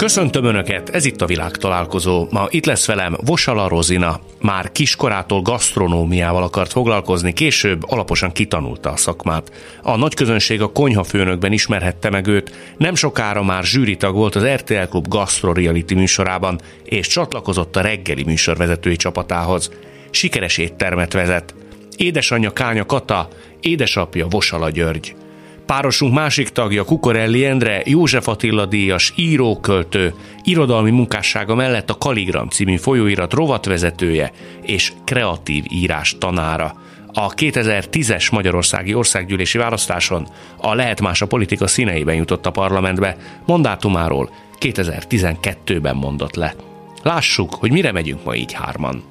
Köszöntöm Önöket, ez itt a világtalálkozó. Ma itt lesz velem Vosala Rozina. Már kiskorától gasztronómiával akart foglalkozni, később alaposan kitanulta a szakmát. A nagy közönség a konyhafőnökben ismerhette meg őt, nem sokára már zsűritag volt az RTL Klub Gastro Reality műsorában, és csatlakozott a reggeli műsorvezetői csapatához. Sikeres éttermet vezet. Édesanyja Kánya Kata, édesapja Vosala György. Párosunk másik tagja Kukorelli Endre, József Attila díjas, íróköltő, irodalmi munkássága mellett a Kaligram című folyóirat rovatvezetője és kreatív írás tanára. A 2010-es Magyarországi Országgyűlési Választáson a Lehet Más a politika színeiben jutott a parlamentbe, mandátumáról 2012-ben mondott le. Lássuk, hogy mire megyünk ma így hárman.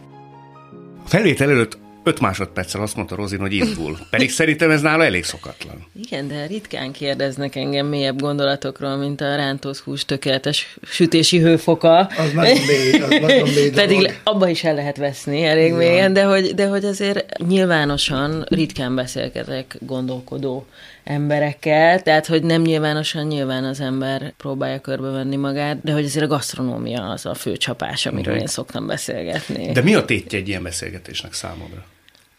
A felvétel előtt 5 másodperccel azt mondta Rozin, hogy izgul. Pedig szerintem ez nála elég szokatlan. Igen, de ritkán kérdeznek engem mélyebb gondolatokról, mint a rántott hús tökéletes sütési hőfoka. Az nagyon mély, az nagyon mély Pedig abba is el lehet veszni elég Igen. mélyen, de hogy, de hogy azért nyilvánosan ritkán beszélgetek gondolkodó emberekkel, tehát hogy nem nyilvánosan nyilván az ember próbálja körbevenni magát, de hogy azért a gasztronómia az a fő csapás, amiről én szoktam beszélgetni. De mi a tétje egy ilyen beszélgetésnek számodra?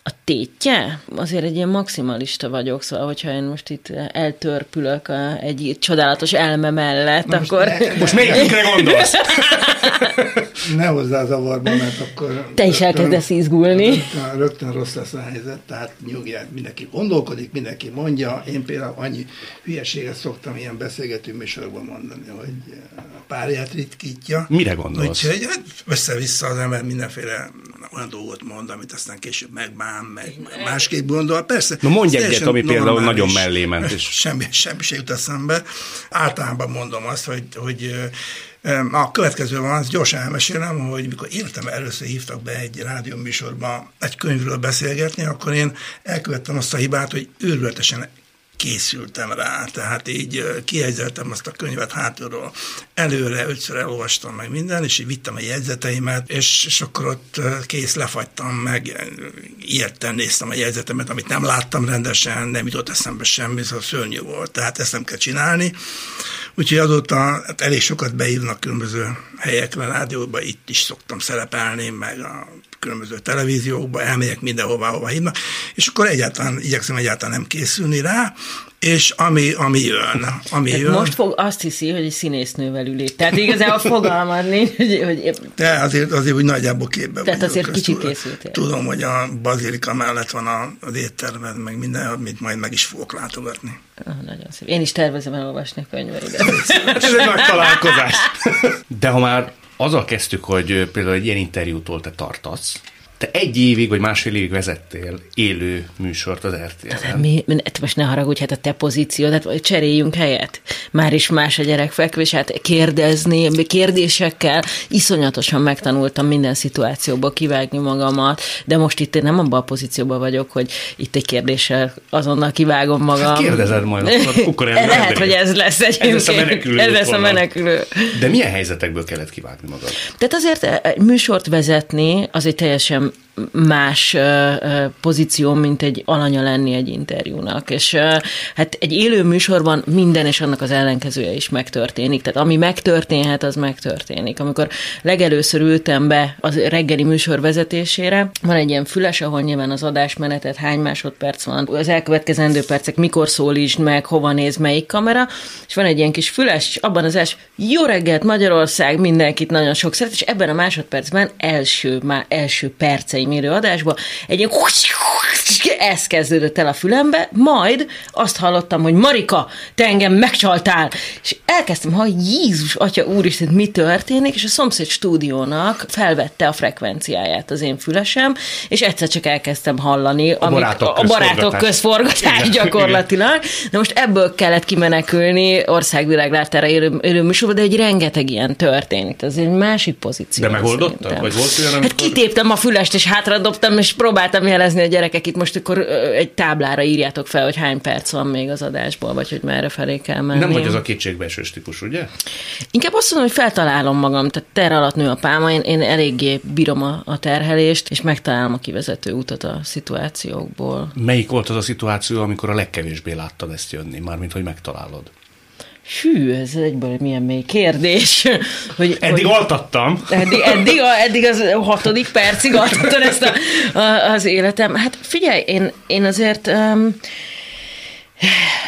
A tétje? Azért egy ilyen maximalista vagyok, szóval hogyha én most itt eltörpülök a, egy csodálatos elme mellett, most akkor... ne- Most melyikre gondolsz? Ne hozzá zavarba, mert akkor... Te is elkezdesz izgulni. Rögtön, rögtön rossz lesz a helyzet, tehát nyugját, mindenki gondolkodik, mindenki mondja. Én például annyi hülyeséget szoktam ilyen beszélgető műsorban mondani, hogy a párját ritkítja. Mire gondolsz? Úgyhogy hát össze-vissza az ember mindenféle olyan dolgot mond, amit aztán később megbán, meg másképp gondol. Persze. Na mondj egyet, ami például nagyon mellé ment, és- Semmi, semmi se jut eszembe. Általában mondom azt, hogy, hogy a következő van, azt gyorsan elmesélem, hogy mikor életemben először hívtak be egy rádióműsorba egy könyvről beszélgetni, akkor én elkövettem azt a hibát, hogy őrületesen készültem rá, tehát így ö, kijegyzeltem azt a könyvet hátulról. Előre ötször elolvastam meg minden, és így vittem a jegyzeteimet, és, és akkor ott kész lefagytam meg, ilyetten néztem a jegyzetemet, amit nem láttam rendesen, nem jutott eszembe semmi, szóval szörnyű volt, tehát ezt nem kell csinálni. Úgyhogy azóta hát elég sokat beívnak különböző helyekre, rádióba, itt is szoktam szerepelni, meg a különböző televíziókba, elmegyek mindenhova, hova hívnak, és akkor egyáltalán, igyekszem egyáltalán nem készülni rá, és ami, ami jön, ami Tehát jön. most fog, azt hiszi, hogy egy színésznővel ül itt. Tehát igazából fogalmad nincs, hogy, hogy De azért, azért úgy nagyjából képben Tehát vagyok. azért kicsit készültél. Tudom, hogy a bazilika mellett van a, az éttermed, meg minden, amit majd meg is fogok látogatni. ah, nagyon szép. Én is tervezem elolvasni a könyveidet. Ez egy nagy találkozás. De ha már azzal kezdtük, hogy például egy ilyen interjútól te tartasz, te egy évig vagy másfél évig vezettél élő műsort az RTL-en. Mi, mi- hát most ne haragudj, hát a te pozíciód, hát cseréljünk helyet. Már is más a gyerekfekvés, hát kérdezni, kérdésekkel iszonyatosan megtanultam minden szituációba kivágni magamat, de most itt én nem abban a pozícióban vagyok, hogy itt egy kérdéssel azonnal kivágom magam. Hát kérdezed majd akkor Kukorelli Lehet, hogy ez lesz egyébként. Ez lesz a menekülő Ez lesz a menekülő. De milyen helyzetekből kellett kivágni magad? Tehát azért egy műsort vezetni az egy teljesen Um, más pozíció, mint egy alanya lenni egy interjúnak. És hát egy élő műsorban minden és annak az ellenkezője is megtörténik. Tehát ami megtörténhet, az megtörténik. Amikor legelőször ültem be a reggeli műsor vezetésére, van egy ilyen füles, ahol nyilván az adásmenetet, hány másodperc van, az elkövetkezendő percek, mikor szólítsd meg, hova néz, melyik kamera, és van egy ilyen kis füles, és abban az első, jó reggelt Magyarország, mindenkit nagyon sok szeret, és ebben a másodpercben első, már első perceim érő adásba egy ilyen ez kezdődött el a fülembe, majd azt hallottam, hogy Marika, te engem megcsaltál, és elkezdtem, hogy Jézus, Atya Úristen, mi történik, és a szomszéd stúdiónak felvette a frekvenciáját az én fülesem, és egyszer csak elkezdtem hallani a barátok a barátok közforgatás. gyakorlatilag. De most ebből kellett kimenekülni országviláglátára élő, élő műsorba, de egy rengeteg ilyen történik. Ez egy másik pozíció. De megoldottad? szerintem. Vagy volt olyan, Hát amikor- kitéptem a fülest, és hátra dobtam, és próbáltam jelezni a gyerekek itt most akkor egy táblára írjátok fel, hogy hány perc van még az adásból, vagy hogy merre felé kell menni. Nem vagy az a kétségbeesős típus, ugye? Inkább azt mondom, hogy feltalálom magam, tehát ter alatt nő a pálma, én, én eléggé bírom a, a terhelést, és megtalálom a kivezető utat a szituációkból. Melyik volt az a szituáció, amikor a legkevésbé láttad ezt jönni, mármint hogy megtalálod? Hű, ez egyből milyen mély kérdés. Hogy, eddig hogy, altattam. Eddig, eddig, eddig az hatodik percig altattad ezt a, a, az életem. Hát figyelj, én, én azért... Um,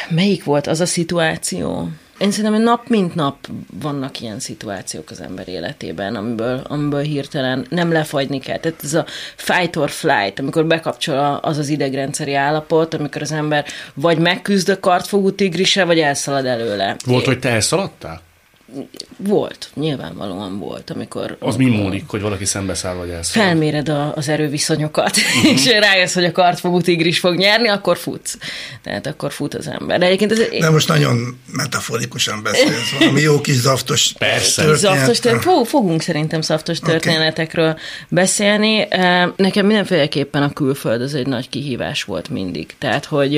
melyik volt az a szituáció? Én szerintem, nap mint nap vannak ilyen szituációk az ember életében, amiből, amiből hirtelen nem lefagyni kell. Tehát ez a fight or flight, amikor bekapcsol az az idegrendszeri állapot, amikor az ember vagy megküzd a kartfogú tigrise, vagy elszalad előle. Volt, Én... hogy te elszaladtál? Volt, nyilvánvalóan volt, amikor... Az mi múlik, hogy valaki szembeszáll, vagy elszáll? Felméred a, az erőviszonyokat, uh-huh. és rájössz, hogy a kartfogú tigris fog nyerni, akkor futsz. Tehát akkor fut az ember. De egyébként ez... De most nagyon metaforikusan beszélsz, valami jó kis zaftos Persze. történet. Zaftos történet. Fogunk szerintem szaftos történetekről okay. beszélni. Nekem mindenféleképpen a külföld az egy nagy kihívás volt mindig. Tehát, hogy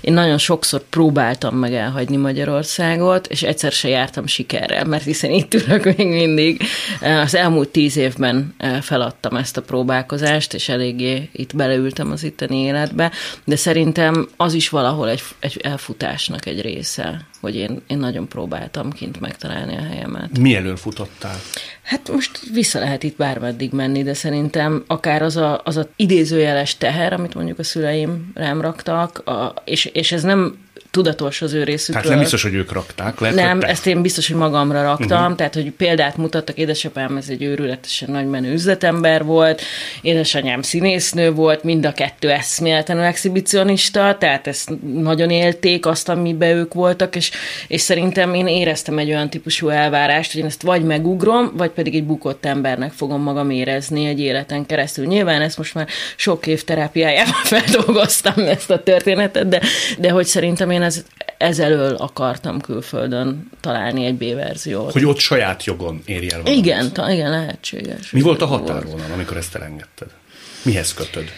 én nagyon sokszor próbáltam meg elhagyni Magyarországot, és egyszer se jártam siker sikerrel, mert hiszen itt ülök még mindig. Az elmúlt tíz évben eh, feladtam ezt a próbálkozást, és eléggé itt beleültem az itteni életbe, de szerintem az is valahol egy, egy elfutásnak egy része, hogy én, én nagyon próbáltam kint megtalálni a helyemet. Mi elől futottál? Hát most vissza lehet itt bármeddig menni, de szerintem akár az a, az a idézőjeles teher, amit mondjuk a szüleim rám raktak, a, és, és ez nem tudatos az ő részükről. Tehát nem biztos, hogy ők rakták. Lehet, nem, ezt én biztos, hogy magamra raktam, uh-huh. tehát hogy példát mutattak, édesapám ez egy őrületesen nagy menő üzletember volt, édesanyám színésznő volt, mind a kettő eszméletlenül exhibicionista, tehát ezt nagyon élték azt, amiben ők voltak, és, és szerintem én éreztem egy olyan típusú elvárást, hogy én ezt vagy megugrom, vagy pedig egy bukott embernek fogom magam érezni egy életen keresztül. Nyilván ezt most már sok év terápiájában feldolgoztam ezt a történetet, de, de hogy szerintem én ez, ezelől akartam külföldön találni egy B-verziót. Hogy ott saját jogon érj el valamit. Igen, ta, igen, lehetséges. Mi volt a határvonal, amikor ezt elengedted? Mihez kötöd?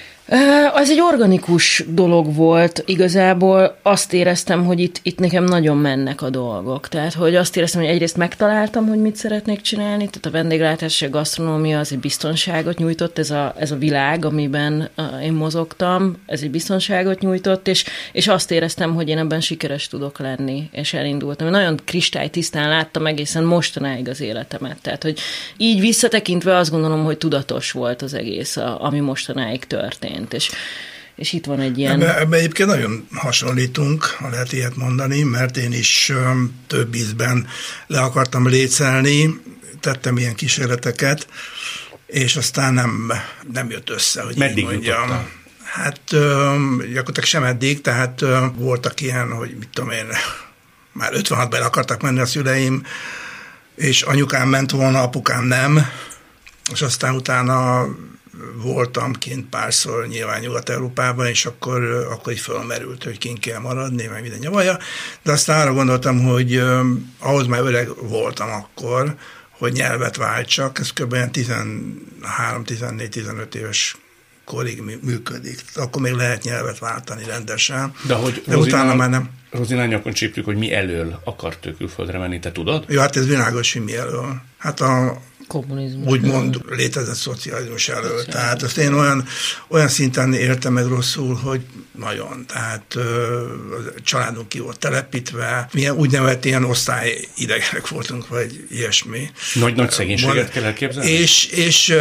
Az egy organikus dolog volt igazából. Azt éreztem, hogy itt, itt nekem nagyon mennek a dolgok. Tehát, hogy azt éreztem, hogy egyrészt megtaláltam, hogy mit szeretnék csinálni, tehát a vendéglátás és a gasztronómia az egy biztonságot nyújtott, ez a, ez a világ, amiben én mozogtam, ez egy biztonságot nyújtott, és, és azt éreztem, hogy én ebben sikeres tudok lenni, és elindultam. Én nagyon kristálytisztán láttam egészen mostanáig az életemet. Tehát, hogy így visszatekintve azt gondolom, hogy tudatos volt az egész, ami mostanáig történt történt, és, és itt van egy ilyen... Ebbe, ebbe egyébként nagyon hasonlítunk, ha lehet ilyet mondani, mert én is több ízben le akartam lécelni, tettem ilyen kísérleteket, és aztán nem, nem jött össze, hogy Meddig mondjam. Jutottál? Hát gyakorlatilag sem eddig, tehát voltak ilyen, hogy mit tudom én, már 56-ban akartak menni a szüleim, és anyukám ment volna, apukám nem, és aztán utána voltam kint párszor nyilván Nyugat-Európában, és akkor, akkor így fölmerült, hogy kint kell maradni, meg minden nyavaja, de aztán arra gondoltam, hogy uh, ahhoz már öreg voltam akkor, hogy nyelvet váltsak, ez kb. 13-14-15 éves korig működik. Akkor még lehet nyelvet váltani rendesen. De, hogy de Rozina, utána már nem. Rozina nyakon csípjük, hogy mi elől akart ő külföldre menni, te tudod? Jó, hát ez világos, hogy mi elől. Hát a, kommunizmus. Úgymond létezett szocializmus elől. Tehát azt én olyan, olyan szinten éltem meg rosszul, hogy nagyon. Tehát a családunk ki volt telepítve, milyen úgynevezett ilyen osztályidegenek voltunk, vagy ilyesmi. Nagy, nagy szegénységet Van, kell elképzelni? És, és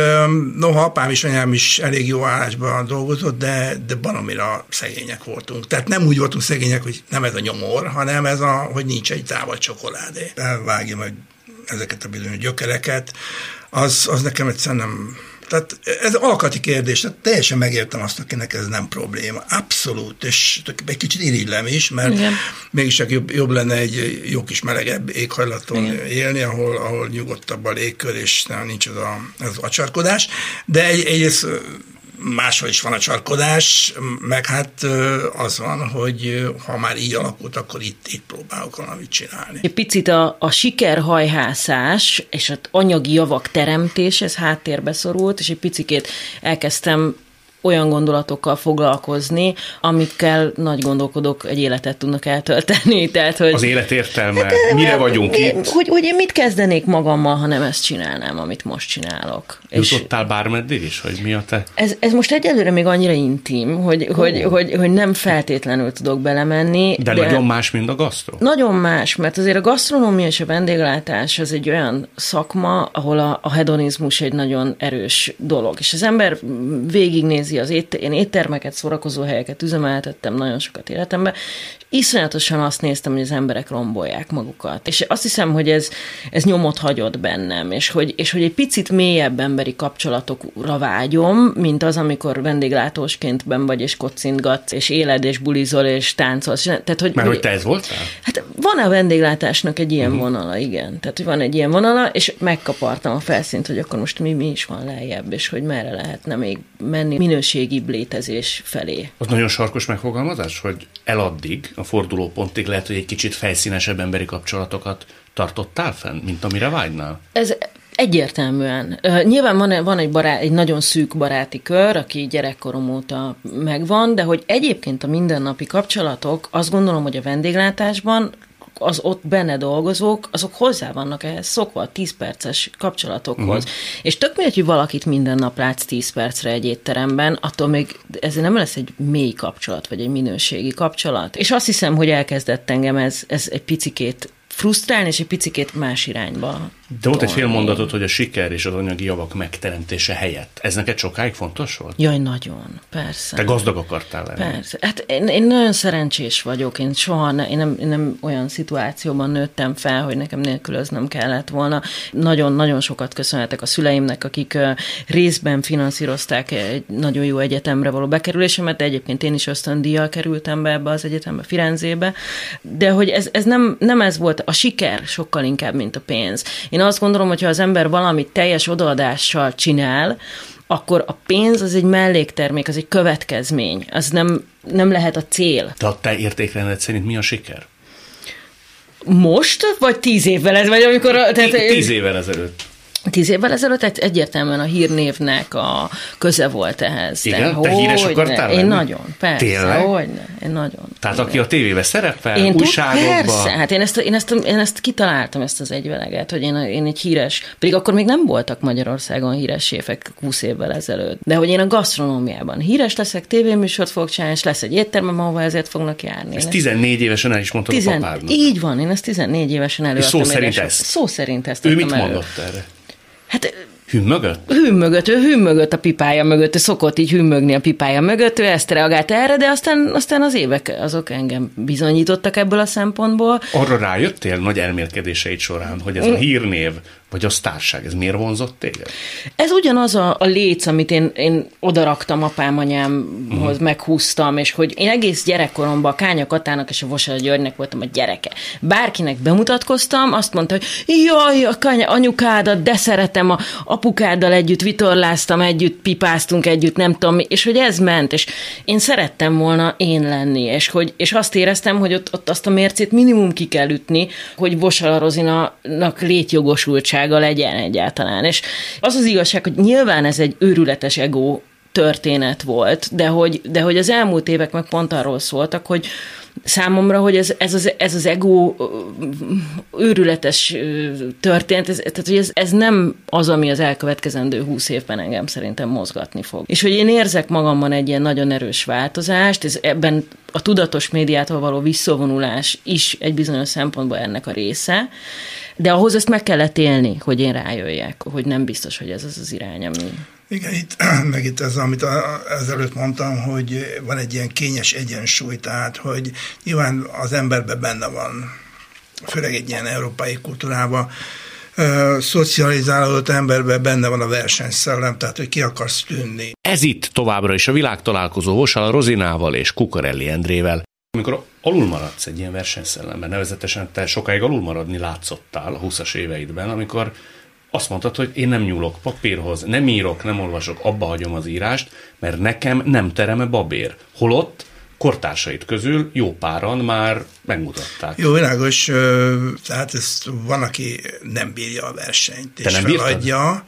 noha apám is, anyám is elég jó állásban dolgozott, de, de baromira szegények voltunk. Tehát nem úgy voltunk szegények, hogy nem ez a nyomor, hanem ez a, hogy nincs egy távol csokoládé. Elvágja meg ezeket a bizonyos gyökereket, az, az nekem egyszerűen nem, tehát ez alkati kérdés, tehát teljesen megértem azt, akinek ez nem probléma. Abszolút, és egy kicsit irigylem is, mert Igen. mégis jobb, jobb lenne egy jó kis melegebb éghajlaton Igen. élni, ahol, ahol nyugodtabb a légkör, és nem, nincs az a, az acsarkodás. De egy, egyrészt máshol is van a csarkodás, meg hát az van, hogy ha már így alakult, akkor itt, itt próbálok valamit csinálni. Egy picit a, a sikerhajhászás és az anyagi javak teremtés, ez háttérbe szorult, és egy picikét elkezdtem olyan gondolatokkal foglalkozni, amikkel nagy gondolkodók egy életet tudnak eltölteni. Tehát, hogy, az élet értelme, hát, mire vagyunk mi, itt? Hogy, hogy én mit kezdenék magammal, ha nem ezt csinálnám, amit most csinálok. Jutottál bármeddig is, hogy mi a te? Ez, ez most egyelőre még annyira intim, hogy, oh. hogy, hogy, hogy nem feltétlenül tudok belemenni. De, de nagyon más, mint a gasztro? Nagyon más, mert azért a gasztronómia és a vendéglátás az egy olyan szakma, ahol a, a hedonizmus egy nagyon erős dolog. És az ember végignéz nézi az ét, én éttermeket, szórakozó helyeket üzemeltettem nagyon sokat életemben, iszonyatosan azt néztem, hogy az emberek rombolják magukat. És azt hiszem, hogy ez, ez nyomot hagyott bennem, és hogy, és hogy egy picit mélyebb emberi kapcsolatokra vágyom, mint az, amikor vendéglátósként ben vagy, és kocintgatsz, és éled, és bulizol, és táncolsz. Tehát, hogy, Mert hogy te ez voltál? Hát van a vendéglátásnak egy ilyen uh-huh. vonala, igen. Tehát, hogy van egy ilyen vonala, és megkapartam a felszínt, hogy akkor most mi, mi is van lejjebb, és hogy merre lehetne még menni minőségibb létezés felé. Az nagyon sarkos megfogalmazás, hogy eladdig a fordulópontig lehet, hogy egy kicsit fejszínesebb emberi kapcsolatokat tartottál fenn, mint amire vágynál? Ez Egyértelműen. Nyilván van, van egy, barát, egy nagyon szűk baráti kör, aki gyerekkorom óta megvan, de hogy egyébként a mindennapi kapcsolatok, azt gondolom, hogy a vendéglátásban az ott benne dolgozók, azok hozzá vannak ehhez szokva a 10 perces kapcsolatokhoz. Uh-huh. És tök mindegy, hogy valakit minden nap látsz 10 percre egy étteremben, attól még ez nem lesz egy mély kapcsolat, vagy egy minőségi kapcsolat. És azt hiszem, hogy elkezdett engem ez, ez egy picikét frusztrálni, és egy picikét más irányba de volt egy fél mondatot, hogy a siker és az anyagi javak megteremtése helyett. Ez neked sokáig fontos volt? Jaj, nagyon, persze. Te gazdag akartál lenni? Persze. Hát én, én nagyon szerencsés vagyok. Én soha ne, én nem, én nem olyan szituációban nőttem fel, hogy nekem nélkülöznem kellett volna. Nagyon-nagyon sokat köszönhetek a szüleimnek, akik részben finanszírozták egy nagyon jó egyetemre való bekerülésemet, de egyébként én is ösztöndíjjal kerültem be ebbe az egyetembe, Firenzébe. De hogy ez, ez nem, nem ez volt, a siker sokkal inkább, mint a pénz. Én én azt gondolom, hogy ha az ember valamit teljes odaadással csinál, akkor a pénz az egy melléktermék, az egy következmény, az nem, nem lehet a cél. De a te értékrendet szerint mi a siker? Most, vagy tíz évvel ez, vagy amikor... Tehát, tíz évvel ezelőtt. Tíz évvel ezelőtt egy, egyértelműen a hírnévnek a köze volt ehhez. Igen? De, te híres akartál Én nagyon, persze. Tényleg? Hogyne, én nagyon. Tehát igen. aki a tévébe szerepel, én újságokban. Persze, hát én ezt, én, ezt, én ezt kitaláltam, ezt az egyveleget, hogy én, én egy híres, pedig akkor még nem voltak Magyarországon híres séfek 20 évvel ezelőtt, de hogy én a gasztronómiában híres leszek, tévéműsort fogok csinálni, és lesz egy éttermem, ahova ezért fognak járni. Ez 14 évesen el is mondtad Tizen... a papádnak. Így van, én ezt 14 évesen előadtam. És szó szerint ezt? Szó szerint ezt. Ő mit mondott erre? Hát Hümmögött? Hümmögött, ő hümmögött a pipája mögött, ő szokott így hümmögni a pipája mögött, ő ezt reagált erre, de aztán, aztán az évek azok engem bizonyítottak ebből a szempontból. Arra rájöttél nagy elmélkedéseid során, hogy ez a hírnév, vagy a sztárság, ez miért vonzott téged? Ez ugyanaz a, a léc, amit én, én odaraktam apám anyámhoz, uh-huh. meghúztam, és hogy én egész gyerekkoromban a Kánya Katának és a Vosara Györgynek voltam a gyereke. Bárkinek bemutatkoztam, azt mondta, hogy jaj, a Kánya anyukádat, de szeretem, a apukáddal együtt vitorláztam, együtt pipáztunk együtt, nem tudom mi, és hogy ez ment, és én szerettem volna én lenni, és, hogy, és azt éreztem, hogy ott, ott azt a mércét minimum ki kell ütni, hogy Vosala Rozinanak létjogosultság igazsága legyen egyáltalán. És az az igazság, hogy nyilván ez egy őrületes ego történet volt, de hogy, de hogy az elmúlt évek meg pont arról szóltak, hogy számomra, hogy ez, ez, az, ez az ego őrületes történet, ez, tehát hogy ez, ez nem az, ami az elkövetkezendő húsz évben engem szerintem mozgatni fog. És hogy én érzek magamban egy ilyen nagyon erős változást, ez ebben a tudatos médiától való visszavonulás is egy bizonyos szempontból ennek a része, de ahhoz ezt meg kellett élni, hogy én rájöjjek, hogy nem biztos, hogy ez az az irány, ami... Igen, itt, meg itt ez, amit ezelőtt mondtam, hogy van egy ilyen kényes egyensúly, tehát, hogy nyilván az emberben benne van, főleg egy ilyen európai kultúrában, szocializálódott emberben benne van a versenyszellem, tehát hogy ki akarsz tűnni. Ez itt továbbra is a világtalálkozó Vosal Rozinával és Kukarelli Endrével. Amikor alul maradsz egy ilyen versenyszellemben, nevezetesen te sokáig alul maradni látszottál a 20-as éveidben, amikor azt mondtad, hogy én nem nyúlok papírhoz, nem írok, nem olvasok, abba hagyom az írást, mert nekem nem tereme babér. Holott kortársait közül jó páran már megmutatták. Jó, világos, tehát ez van, aki nem bírja a versenyt, Te és nem feladja. Bírtad?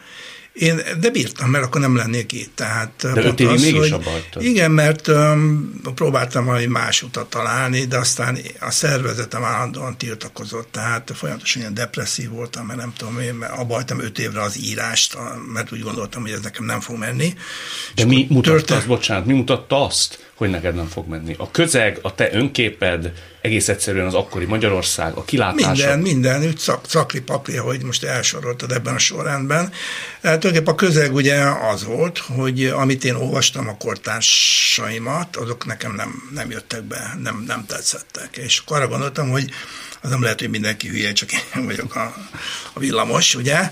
Én, de bírtam, mert akkor nem lennék itt. Tehát de öt évig mégis hogy, abba Igen, mert um, próbáltam valami más utat találni, de aztán a szervezetem állandóan tiltakozott, tehát folyamatosan ilyen depresszív voltam, mert nem tudom, én abba hagytam öt évre az írást, mert úgy gondoltam, hogy ez nekem nem fog menni. De mi mutatta törte... azt, bocsánat, mi mutatta azt, hogy neked nem fog menni. A közeg, a te önképed, egész egyszerűen az akkori Magyarország, a kilátása. Minden, minden, úgy szak, szakli pakli, hogy most elsoroltad ebben a sorrendben. Hát, tulajdonképpen a közeg ugye az volt, hogy amit én olvastam a kortársaimat, azok nekem nem, nem jöttek be, nem, nem tetszettek. És arra gondoltam, hogy az nem lehet, hogy mindenki hülye, csak én vagyok a, a villamos, ugye?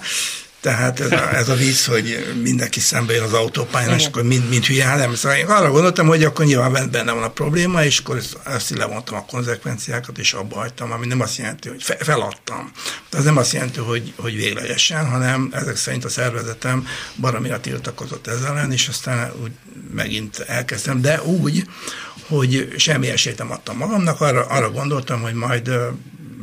Tehát ez a, ez a víz, hogy mindenki szembe jön az autópályán, és akkor mind, mind hülye, nem. Szóval én arra gondoltam, hogy akkor nyilván benne van a probléma, és akkor ezt, levontam a konzekvenciákat, és abba hagytam, ami nem azt jelenti, hogy fe, feladtam. Az nem azt jelenti, hogy, hogy véglegesen, hanem ezek szerint a szervezetem baromira tiltakozott ezzel ellen, és aztán úgy megint elkezdtem, de úgy, hogy semmi esélyt nem adtam magamnak, arra, arra gondoltam, hogy majd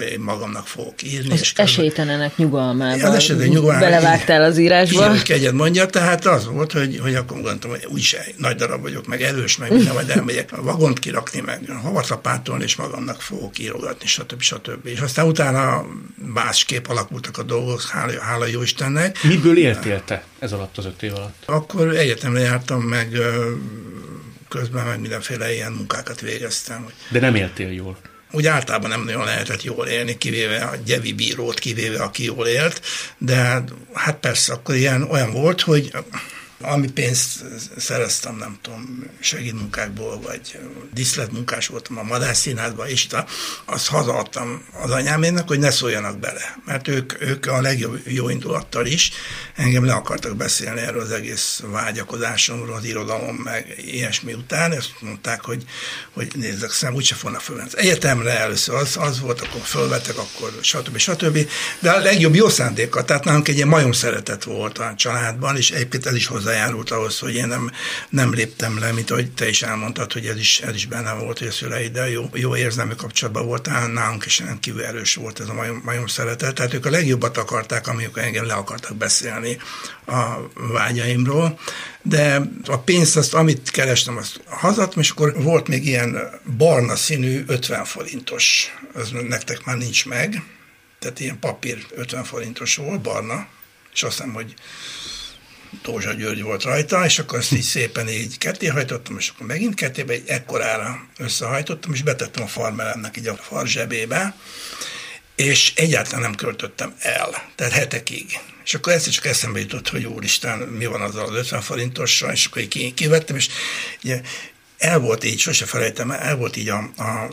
én magamnak fogok írni. Az esélytelenek nyugalmával. Az esélytelenek nyugalmával. Belevágtál az írásba. Igen, kegyed mondja, tehát az volt, hogy, hogy akkor gondoltam, hogy úgyse nagy darab vagyok, meg erős, meg minden, majd elmegyek a vagont kirakni, meg havarcapátolni, és magamnak fogok írogatni, stb. stb. És aztán utána másképp alakultak a dolgok, hála, hála jó Istennek. Miből éltél te ez alatt az öt év alatt? Akkor egyetemre jártam, meg közben meg mindenféle ilyen munkákat végeztem. De nem éltél jól? Úgy általában nem nagyon lehetett jól élni, kivéve a gyevi bírót, kivéve aki jól élt, de hát persze akkor ilyen olyan volt, hogy ami pénzt szereztem, nem tudom, segédmunkákból, vagy diszletmunkás voltam a Madárszínházban, és azt hazaadtam az anyámének, hogy ne szóljanak bele, mert ők, ők a legjobb jó indulattal is engem le akartak beszélni erről az egész vágyakozásomról, az irodalom, meg ilyesmi után, ezt mondták, hogy, hogy nézzek szem, úgyse fognak föl. Az egyetemre először az, az volt, akkor fölvettek, akkor stb. stb. De a legjobb jó szándéka, tehát nálunk egy ilyen majom szeretet volt a családban, és egyébként ez is hozzá hozzájárult ahhoz, hogy én nem, nem léptem le, mint ahogy te is elmondtad, hogy ez is, ez is benne volt, hogy a szüleiddel jó, jó érzelmi kapcsolatban voltál, nálunk is rendkívül erős volt ez a majom, majom szeretet. Tehát ők a legjobbat akarták, amikor engem le akartak beszélni a vágyaimról, de a pénzt, azt, amit kerestem, azt hazat, és akkor volt még ilyen barna színű 50 forintos, az nektek már nincs meg, tehát ilyen papír 50 forintos volt, barna, és azt hiszem, hogy Tózsa György volt rajta, és akkor azt így szépen így ketté hajtottam, és akkor megint kettébe, egy ekkorára összehajtottam, és betettem a farmeremnek így a far zsebébe, és egyáltalán nem költöttem el, tehát hetekig. És akkor egyszer csak eszembe jutott, hogy úristen, mi van azzal az 50 forintossal, és akkor így kivettem, és ugye el volt így, sose felejtem, el volt így a, a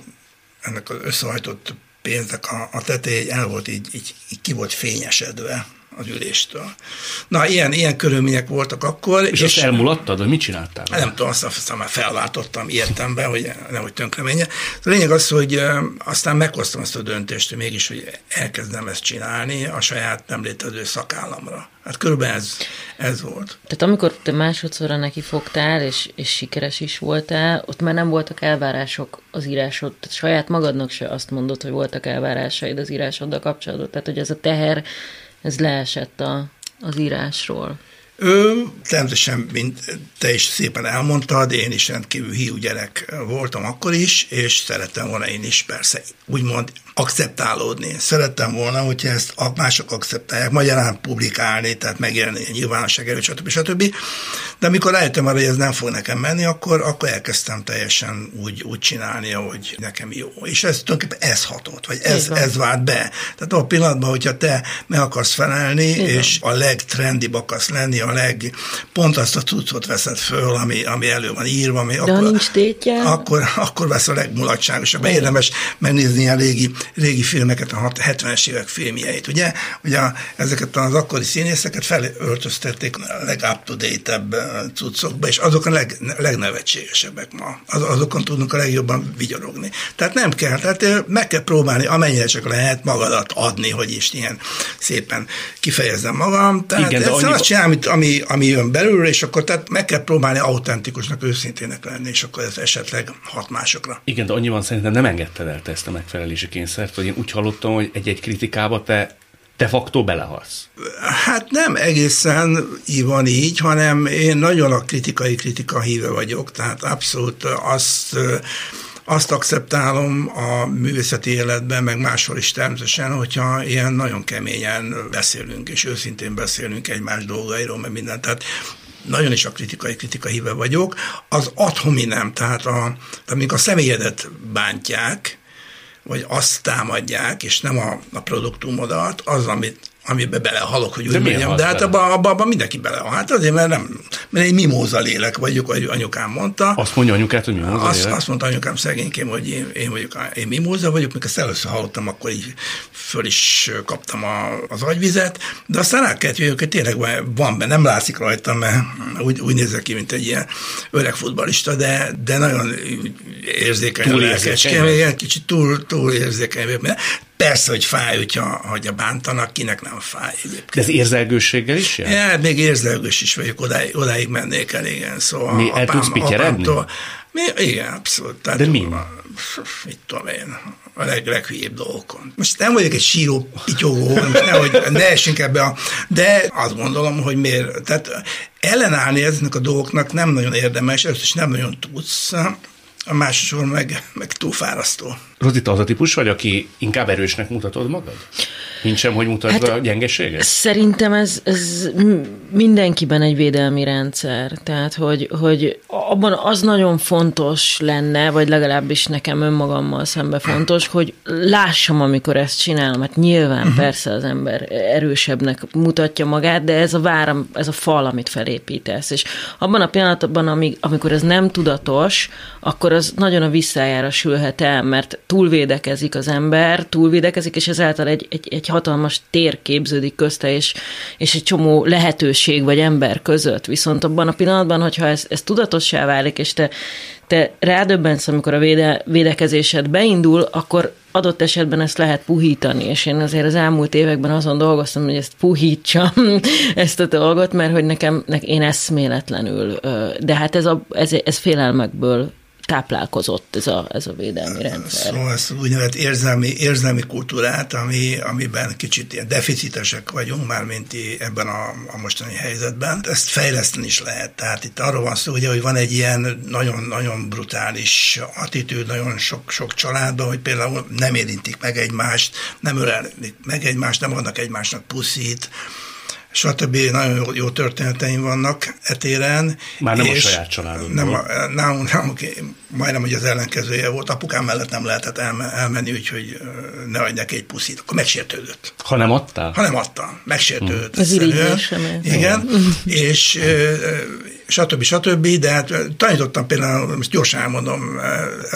ennek az összehajtott pénznek a, a teteje, el volt így, így, így ki volt fényesedve az üléstől. Na, ilyen, ilyen körülmények voltak akkor. És, és azt elmulattad, vagy mit csináltál? Nem tudom, azt aztán már felváltottam be, hogy nehogy tönkre menjen. A lényeg az, hogy aztán meghoztam azt a döntést, hogy mégis, hogy elkezdem ezt csinálni a saját nem létező szakállamra. Hát körülbelül ez, ez volt. Tehát amikor te másodszorra neki fogtál, és, és sikeres is voltál, ott már nem voltak elvárások az írásod, tehát saját magadnak se azt mondod, hogy voltak elvárásaid az írásoddal kapcsolatban. Tehát, hogy ez a teher ez leesett a, az írásról? Ő, természetesen, mint te is szépen elmondtad, én is rendkívül hiú gyerek voltam akkor is, és szerettem volna én is persze úgymond akceptálódni. Szerettem volna, hogyha ezt a mások akceptálják, magyarán publikálni, tehát megjelenni nyilvánosság előtt, stb. stb. De amikor rájöttem arra, hogy ez nem fog nekem menni, akkor, akkor elkezdtem teljesen úgy, úgy csinálni, ahogy nekem jó. És ez tulajdonképpen ez hatott, vagy ez, ez vált be. Tehát a pillanatban, hogyha te meg akarsz felelni, Igen. és a legtrendibb akarsz lenni, a leg, pont azt a cuccot veszed föl, ami, ami elő van írva, ami De akkor, nincs tétje? Akkor, akkor vesz a legmulatságosabb. Érdemes megnézni a régi régi filmeket, a 70-es évek filmjeit, ugye? Ugye ezeket az akkori színészeket felöltöztették a legup-to-date-ebb cuccokba, és azok a leg, legnevetségesebbek ma. Az, azokon tudunk a legjobban vigyorogni. Tehát nem kell, tehát meg kell próbálni, amennyire csak lehet magadat adni, hogy is ilyen szépen kifejezzem magam. Tehát Igen, de annyi... azt csinálom, ami, ami jön belőle, és akkor tehát meg kell próbálni autentikusnak, őszintének lenni, és akkor ez esetleg hat másokra. Igen, de annyiban szerintem nem engedted el te ezt a megfelelési kényszert, hogy én úgy hallottam, hogy egy-egy kritikába te de facto belehalsz. Hát nem egészen van így, hanem én nagyon a kritikai kritika híve vagyok, tehát abszolút azt azt akceptálom a művészeti életben, meg máshol is természetesen, hogyha ilyen nagyon keményen beszélünk, és őszintén beszélünk egymás dolgairól, meg mindent. Tehát nagyon is a kritikai kritika híve vagyok. Az ad hominem, tehát a, amik a személyedet bántják, vagy azt támadják, és nem a, a produktumodat, az, amit amiben belehalok, hogy úgy mondjam. De hát abban abba, abba mindenki belehal. Hát azért, mert nem, mert egy mimóza lélek vagyok, ahogy anyukám mondta. Azt mondja anyukát, hogy mimóza azt, lélek? Azt mondta anyukám szegénykém, hogy én, én vagyok, én mimóza vagyok, mikor ezt először hallottam, akkor így föl is kaptam a, az agyvizet, de aztán rá kellett jöjjök, hogy tényleg van benne, nem látszik rajtam, mert úgy, úgy nézek ki, mint egy ilyen öreg futbalista, de, de nagyon érzékeny. Túl érzékeny. Kicsit túl, túl érzékeny. Persze, hogy fáj, hogyha, hogyha bántanak, kinek nem fáj egyébként. De ez érzelgőséggel is jár? Ja, még érzelgős is vagyok, odáig, odáig mennék el, igen. Szóval mi, el tudsz apámtól, mi, igen, abszolút. Tehát, De mi? Mit tudom én, a leg, leghülyébb dolgokon. Most nem vagyok egy síró pityogó, nehogy ne essünk ebbe a... De azt gondolom, hogy miért... Tehát ellenállni ezeknek a dolgoknak nem nagyon érdemes, is nem nagyon tudsz, a másodszor meg, meg túlfárasztó. Rozita az a típus vagy, aki inkább erősnek mutatod magad? Nincs sem, hogy mutasd hát, a gyengeséget? Szerintem ez, ez mindenkiben egy védelmi rendszer. Tehát, hogy, hogy abban az nagyon fontos lenne, vagy legalábbis nekem önmagammal szembe fontos, hogy lássam, amikor ezt csinálom. Hát nyilván uh-huh. persze az ember erősebbnek mutatja magát, de ez a váram, ez a fal, amit felépítesz. És abban a pillanatban, amikor ez nem tudatos, akkor az nagyon a visszájára sülhet el, mert túlvédekezik az ember, túlvédekezik, és ezáltal egy, egy, egy hatalmas tér képződik közte, és, és egy csomó lehetőség vagy ember között. Viszont abban a pillanatban, hogyha ez, ez tudatossá válik, és te, te rádöbbensz, amikor a véde, védekezésed beindul, akkor adott esetben ezt lehet puhítani, és én azért az elmúlt években azon dolgoztam, hogy ezt puhítsam, ezt a dolgot, mert hogy nekem, nekem én eszméletlenül, de hát ez, a, ez, ez félelmekből táplálkozott ez a, ez a védelmi rendszer. Szóval ezt úgynevezett érzelmi, érzelmi kultúrát, ami, amiben kicsit ilyen deficitesek vagyunk, már mint ebben a, a mostani helyzetben. Ezt fejleszteni is lehet. Tehát itt arról van szó, ugye, hogy van egy ilyen nagyon-nagyon brutális attitűd nagyon sok, sok családban, hogy például nem érintik meg egymást, nem ölelik meg egymást, nem adnak egymásnak puszit, stb. Nagyon jó, jó történeteim vannak etéren. Már nem és a saját családodból. Nem, nálunk, nálunk majdnem, hogy az ellenkezője volt. Apukám mellett nem lehetett elmenni, úgyhogy ne adjak egy puszit. Akkor megsértődött. Ha nem adtál? Ha nem adtam. Megsértődött. Ez Igen. és stb. stb. De hát tanítottam például, most gyorsan elmondom,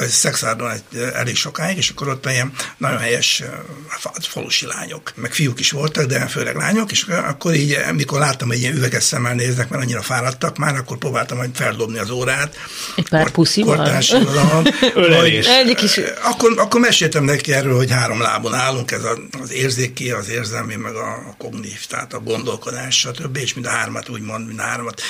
szexárdon elég sokáig, és akkor ott ilyen nagyon helyes falusi lányok, meg fiúk is voltak, de főleg lányok, és akkor így, mikor láttam, hogy ilyen üveges szemmel néznek, mert annyira fáradtak már, akkor próbáltam majd feldobni az órát. Egy pár puszival? Ölelés. Akkor, akkor meséltem neki erről, hogy három lábon állunk, ez az érzéki, az érzelmi, meg a kognív, tehát a gondolkodás, stb. És mind a hármat úgymond, mind a hármat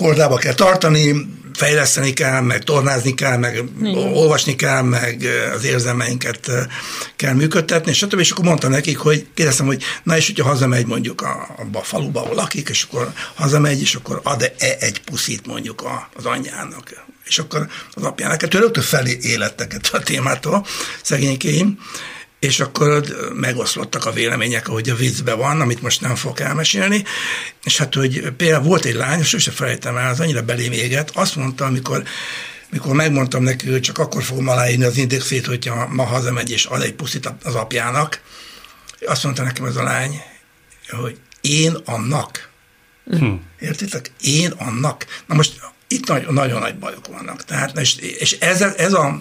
kordába kell tartani, fejleszteni kell, meg tornázni kell, meg Igen. olvasni kell, meg az érzelmeinket kell működtetni, stb. És akkor mondtam nekik, hogy kérdeztem, hogy na és hogyha hazamegy mondjuk a, abba a faluba, ahol lakik, és akkor hazamegy, és akkor ad-e egy puszit mondjuk az anyjának. És akkor az apjának, rögtön felé élettek a témától, szegénykéim, és akkor megoszlottak a vélemények, ahogy a viccben van, amit most nem fogok elmesélni, és hát, hogy például volt egy lány, sose felejtem el, az annyira belém éget, azt mondta, amikor mikor megmondtam neki, hogy csak akkor fogom aláírni az indexét, hogyha ma hazamegy és ad egy puszit az apjának, azt mondta nekem ez a lány, hogy én annak. Hm. Értitek? Én annak. Na most itt nagyon, nagyon nagy bajok vannak. Tehát, és, és ez, ez a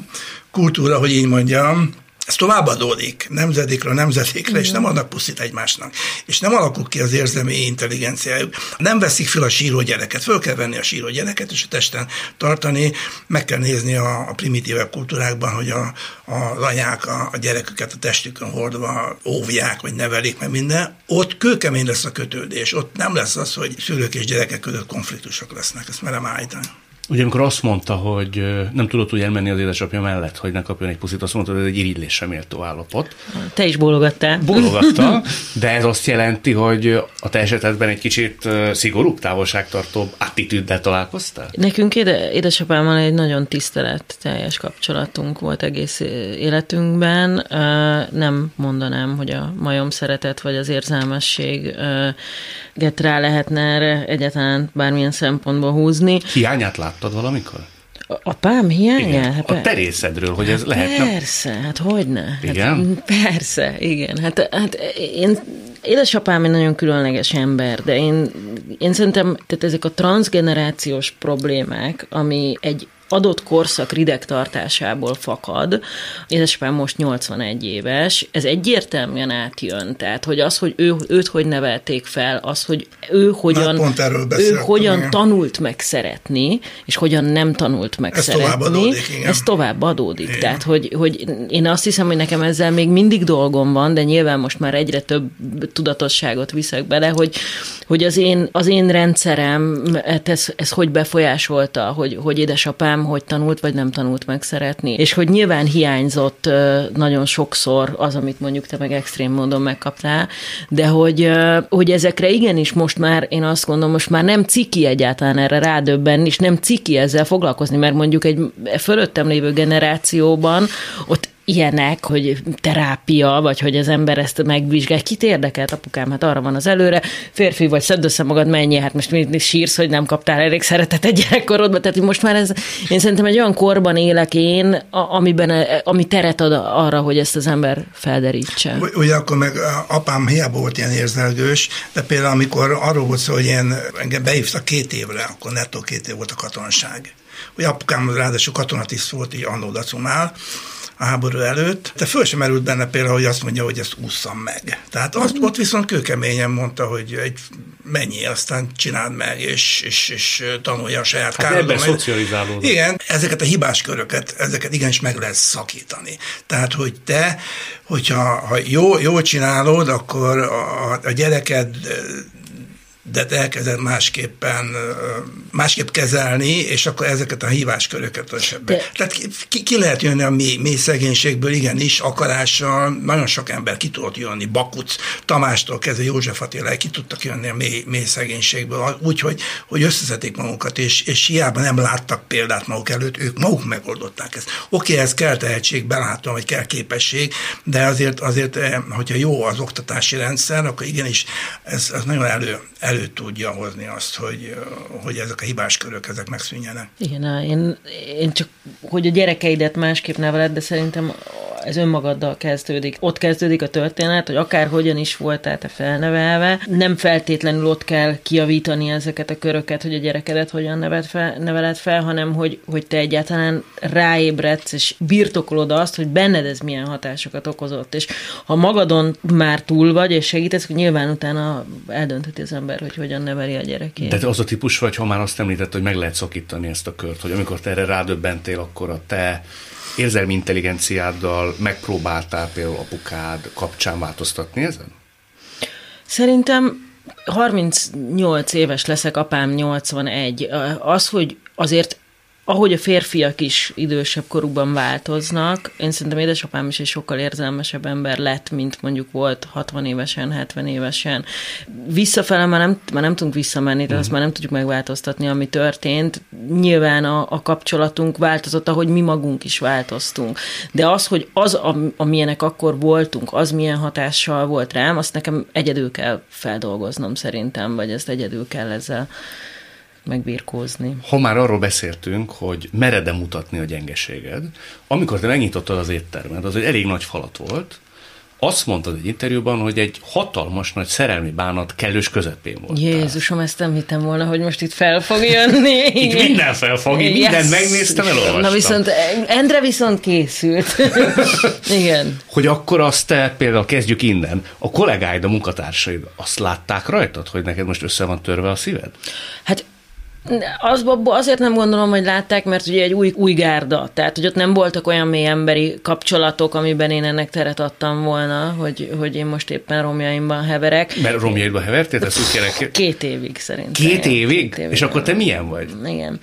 kultúra, hogy így mondjam, ez továbbadódik nemzedékről nemzedékre, és nem adnak puszit egymásnak. És nem alakul ki az érzelmi intelligenciájuk. Nem veszik fel a síró gyereket. Föl kell venni a síró gyereket, és a testen tartani. Meg kell nézni a, a primitívebb kultúrákban, hogy a, a anyák a, a gyereküket a testükön hordva óvják, vagy nevelik, meg minden. Ott kőkemény lesz a kötődés. Ott nem lesz az, hogy szülők és gyerekek között konfliktusok lesznek. Ezt merem állítani. Ugye amikor azt mondta, hogy nem tudott úgy elmenni az édesapja mellett, hogy ne kapjon egy puszit, azt mondta, hogy ez egy irigylésre méltó állapot. Te is bólogattál. Bólogatta, de ez azt jelenti, hogy a te esetedben egy kicsit szigorúbb, távolságtartóbb attitűddel találkoztál? Nekünk éde, édesapámmal egy nagyon tisztelet teljes kapcsolatunk volt egész életünkben. Nem mondanám, hogy a majom szeretet vagy az érzelmesség rá lehetne erre egyáltalán bármilyen szempontból húzni. Hiányát láttad valamikor? Apám hiányát? Hát a terészedről, hogy ez hát lehetne. Persze, hát hogyne. Hát igen? Hát, persze, igen. Hát, hát én édesapám egy nagyon különleges ember, de én, én szerintem, tehát ezek a transgenerációs problémák, ami egy adott korszak rideg tartásából fakad. Édesapám most 81 éves, ez egyértelműen átjön, tehát hogy az, hogy ő, őt hogy nevelték fel, az, hogy ő hogyan, ő hogyan igen. tanult meg szeretni, és hogyan nem tanult meg ez szeretni, tovább adódik, igen. ez tovább adódik. Igen. Tehát, hogy, hogy én azt hiszem, hogy nekem ezzel még mindig dolgom van, de nyilván most már egyre több tudatosságot viszek bele, hogy, hogy az, én, az én rendszerem, hát ez, ez hogy befolyásolta, hogy, hogy édesapám nem, hogy tanult vagy nem tanult meg szeretni. És hogy nyilván hiányzott nagyon sokszor az, amit mondjuk te meg extrém módon megkaptál, de hogy, hogy ezekre igenis most már, én azt gondolom, most már nem ciki egyáltalán erre rádöbbenni, és nem ciki ezzel foglalkozni, mert mondjuk egy fölöttem lévő generációban ott ilyenek, hogy terápia, vagy hogy az ember ezt megvizsgál. Kit érdekelt, apukám? Hát arra van az előre. Férfi vagy, szedd össze magad, mennyi, hát most mit sírsz, hogy nem kaptál elég szeretetet gyerekkorodban. Tehát most már ez, én szerintem egy olyan korban élek én, amiben, ami teret ad arra, hogy ezt az ember felderítse. Akkor meg apám hiába volt ilyen érzelgős, de például amikor arról volt szó, hogy én engem beívtak két évre, akkor nettó két év volt a katonaság. Hogy apukám ráadásul katonatiszt volt így annó Dacumál, a háború előtt, de föl sem merült benne például, hogy azt mondja, hogy ezt ússzam meg. Tehát azt, ott viszont kőkeményen mondta, hogy egy mennyi, aztán csináld meg, és, és, és tanulja a saját hát ebben szocializálódott. Igen, ezeket a hibás köröket, ezeket igenis meg lehet szakítani. Tehát, hogy te, hogyha ha jó, jól csinálod, akkor a, a gyereked de elkezded másképpen, másképp kezelni, és akkor ezeket a hívásköröket De... Tehát ki, ki, lehet jönni a mély, mély szegénységből, igenis, akarással, nagyon sok ember ki tudott jönni, Bakuc, Tamástól kezdve József Attila, ki tudtak jönni a mély, mély szegénységből, úgy, hogy, összeszedik magukat, és, és hiába nem láttak példát maguk előtt, ők maguk megoldották ezt. Oké, ez kell tehetség, belátom, hogy kell képesség, de azért, azért, eh, hogyha jó az oktatási rendszer, akkor igenis ez, ez nagyon elő, elő tudja hozni azt, hogy, hogy ezek a hibás körök, ezek megszűnjenek. Igen, én, én csak, hogy a gyerekeidet másképp neveled, de szerintem ez önmagaddal kezdődik. Ott kezdődik a történet, hogy akár hogyan is voltál te felnevelve, nem feltétlenül ott kell kiavítani ezeket a köröket, hogy a gyerekedet hogyan neveled fel, neveled fel hanem hogy, hogy te egyáltalán ráébredsz, és birtokolod azt, hogy benned ez milyen hatásokat okozott. És ha magadon már túl vagy, és segítesz, hogy nyilván utána eldöntheti az ember, hogy hogyan neveli a gyerekét. De te az a típus vagy, ha már azt említett, hogy meg lehet szakítani ezt a kört, hogy amikor te erre rádöbbentél, akkor a te érzelmi intelligenciáddal megpróbáltál például apukád kapcsán változtatni ezen? Szerintem 38 éves leszek, apám 81. Az, hogy azért ahogy a férfiak is idősebb korukban változnak, én szerintem édesapám is egy sokkal érzelmesebb ember lett, mint mondjuk volt 60 évesen, 70 évesen. Visszafele már nem, már nem tudunk visszamenni, tehát azt már nem tudjuk megváltoztatni, ami történt. Nyilván a, a kapcsolatunk változott, ahogy mi magunk is változtunk. De az, hogy az, amilyenek akkor voltunk, az milyen hatással volt rám, azt nekem egyedül kell feldolgoznom szerintem, vagy ezt egyedül kell ezzel megbírkózni. Ha már arról beszéltünk, hogy mered mutatni a gyengeséged, amikor te megnyitottad az éttermed, az egy elég nagy falat volt, azt mondtad egy interjúban, hogy egy hatalmas nagy szerelmi bánat kellős közepén volt. Jézusom, ezt nem hittem volna, hogy most itt fel fog jönni. itt minden fel fog, yes. mindent megnéztem, elolvastam. Na viszont Endre viszont készült. Igen. Hogy akkor azt te, például kezdjük innen, a kollégáid, a munkatársaid azt látták rajtad, hogy neked most össze van törve a szíved? Hát az, azért nem gondolom, hogy látták, mert ugye egy új, új gárda, tehát hogy ott nem voltak olyan mély emberi kapcsolatok, amiben én ennek teret adtam volna, hogy, hogy én most éppen romjaimban heverek. Mert romjaidban hevertél? Ezt úgy kérek. Két évig szerintem. Két évig? Két évig? És akkor te milyen vagy? Igen.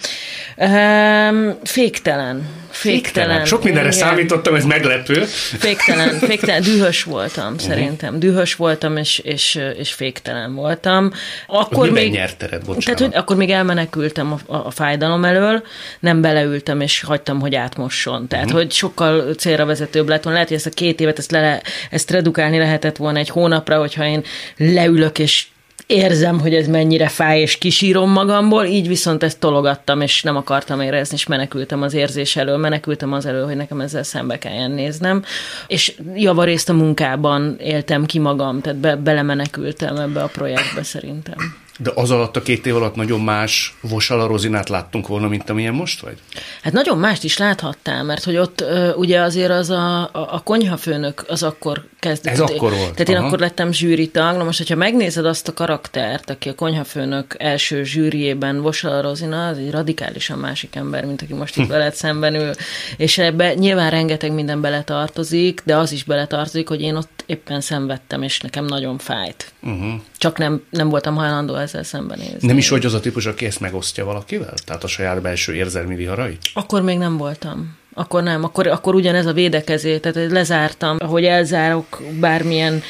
Um, féktelen. Féktelen. Sok mindenre igen. számítottam, ez meglepő. Féktelen, féktelen, dühös voltam uh-huh. szerintem. Dühös voltam, és, és, és féktelen voltam. Akkor még, nyertered, bocsánat. Tehát, hogy akkor még elmenekültem a, a, a fájdalom elől, nem beleültem, és hagytam, hogy átmosson. Tehát, uh-huh. hogy sokkal célra vezetőbb lett volna. Lehet, hogy ezt a két évet, ezt, le, ezt redukálni lehetett volna egy hónapra, hogyha én leülök, és érzem, hogy ez mennyire fáj, és kisírom magamból, így viszont ezt tologattam, és nem akartam érezni, és menekültem az érzés elől, menekültem az elől, hogy nekem ezzel szembe kelljen néznem, és javarészt a munkában éltem ki magam, tehát be, belemenekültem ebbe a projektbe szerintem. De az alatt a két év alatt nagyon más Vosala Rozinát láttunk volna, mint amilyen most vagy? Hát nagyon mást is láthattál, mert hogy ott ugye azért az a, a, a konyhafőnök az akkor kezdett. Ez akkor volt. Tehát én Aha. akkor lettem zsűritag. Na most, hogyha megnézed azt a karaktert, aki a konyhafőnök első zsűriében Vosala Rozina, az egy radikálisan másik ember, mint aki most itt veled szemben ül. És ebbe nyilván rengeteg minden beletartozik, de az is beletartozik, hogy én ott éppen szenvedtem, és nekem nagyon fájt. Uh-huh. Csak nem, nem voltam hajlandó ezzel szembenézni. Nem is vagy az a típus, aki ezt megosztja valakivel? Tehát a saját belső érzelmi viharait? Akkor még nem voltam. Akkor nem, akkor, akkor ugyanez a védekezé, tehát lezártam, hogy elzárok bármilyen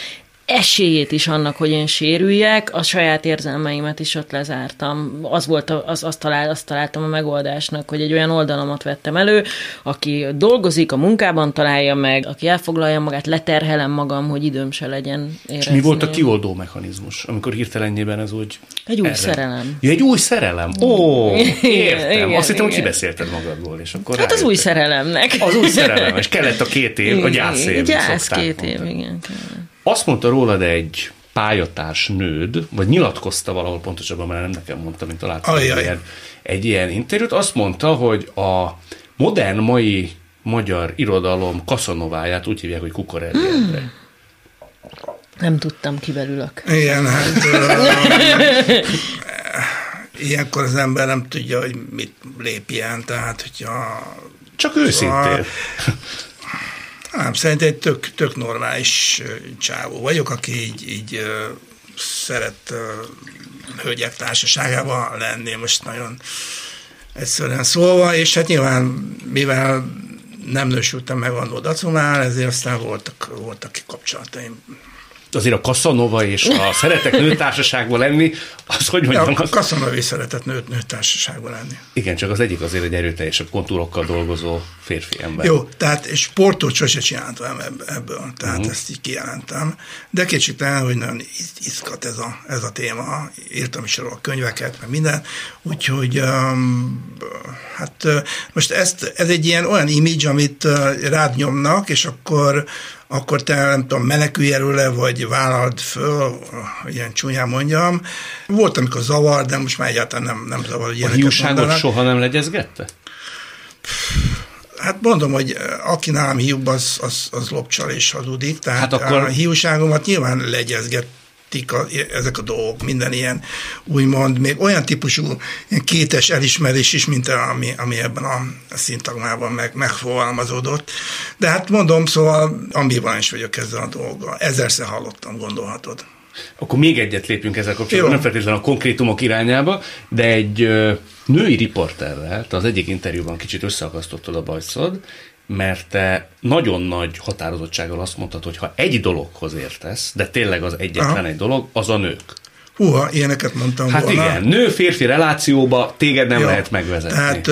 esélyét is annak, hogy én sérüljek, a saját érzelmeimet is ott lezártam. Az volt, az, azt, talál, azt találtam a megoldásnak, hogy egy olyan oldalamat vettem elő, aki dolgozik, a munkában találja meg, aki elfoglalja magát, leterhelem magam, hogy időm se legyen érezni. És mi volt a kioldó mechanizmus, amikor hirtelenjében ez úgy... Egy új erre... szerelem. Ja, egy új szerelem? Ó, értem. Igen, Azt hittem, hogy kibeszélted magadból, és akkor Hát az új szerelemnek. Az új szerelem, és kellett a két év, a gyász év. Gyász két év, igen. Kellett. Azt mondta rólad egy pályatárs nőd, vagy nyilatkozta valahol pontosabban, mert nem nekem mondta, mint találtam egy ilyen, egy ilyen interjút, azt mondta, hogy a modern mai magyar irodalom kaszanováját úgy hívják, hogy Kukorelli hmm. Nem tudtam, kivel ülök. Igen, hát ilyenkor az ember nem tudja, hogy mit lépjen, tehát hogyha... Csak őszintén. Nem, szerintem egy tök, tök normális csávó vagyok, aki így, így szeret hölgyek társaságában lenni, most nagyon egyszerűen szólva, és hát nyilván, mivel nem nősültem meg annó dacumál, ezért aztán voltak, voltak kapcsolataim azért a Casanova és a Szeretek nőtársaságban lenni, az hogy mondjam? Ja, a Casanova is szeretett nőt, nőtársaságban lenni. Igen, csak az egyik azért egy erőteljesebb kontúrokkal dolgozó férfi ember. Jó, tehát sportot sose csináltam ebből, tehát uh-huh. ezt így kijelentem. De kétségtelen, hogy nagyon izgat ez a, ez a téma. Írtam is róla könyveket, meg minden. Úgyhogy um, hát most ezt, ez egy ilyen olyan image, amit rád nyomnak, és akkor akkor te nem tudom, menekülj előle, vagy vállald föl, ilyen csúnyán mondjam. Volt, amikor zavar, de most már egyáltalán nem, nem zavar, hogy A hiúságot soha nem legyezgette? Hát mondom, hogy aki nálam hiúbb, az, az, az lopcsal és hazudik. Tehát hát akkor... a hiúságomat nyilván legyezget a, ezek a dolgok, minden ilyen úgymond, még olyan típusú ilyen kétes elismerés is, mint ami, ami ebben a szintagmában meg, megfogalmazódott. De hát mondom, szóval ambivalens vagyok ezzel a dolggal. Ezerszer hallottam, gondolhatod. Akkor még egyet lépjünk ezzel kapcsolatban, nem feltétlenül a konkrétumok irányába, de egy ö, női riporterrel, te az egyik interjúban kicsit összeakasztottad a bajszod, mert te nagyon nagy határozottsággal azt mondtad, hogy ha egy dologhoz értesz, de tényleg az egyetlen Aha. egy dolog, az a nők. Húha, ilyeneket mondtam hát volna. igen, nő-férfi relációba téged nem Jó, lehet megvezetni. Tehát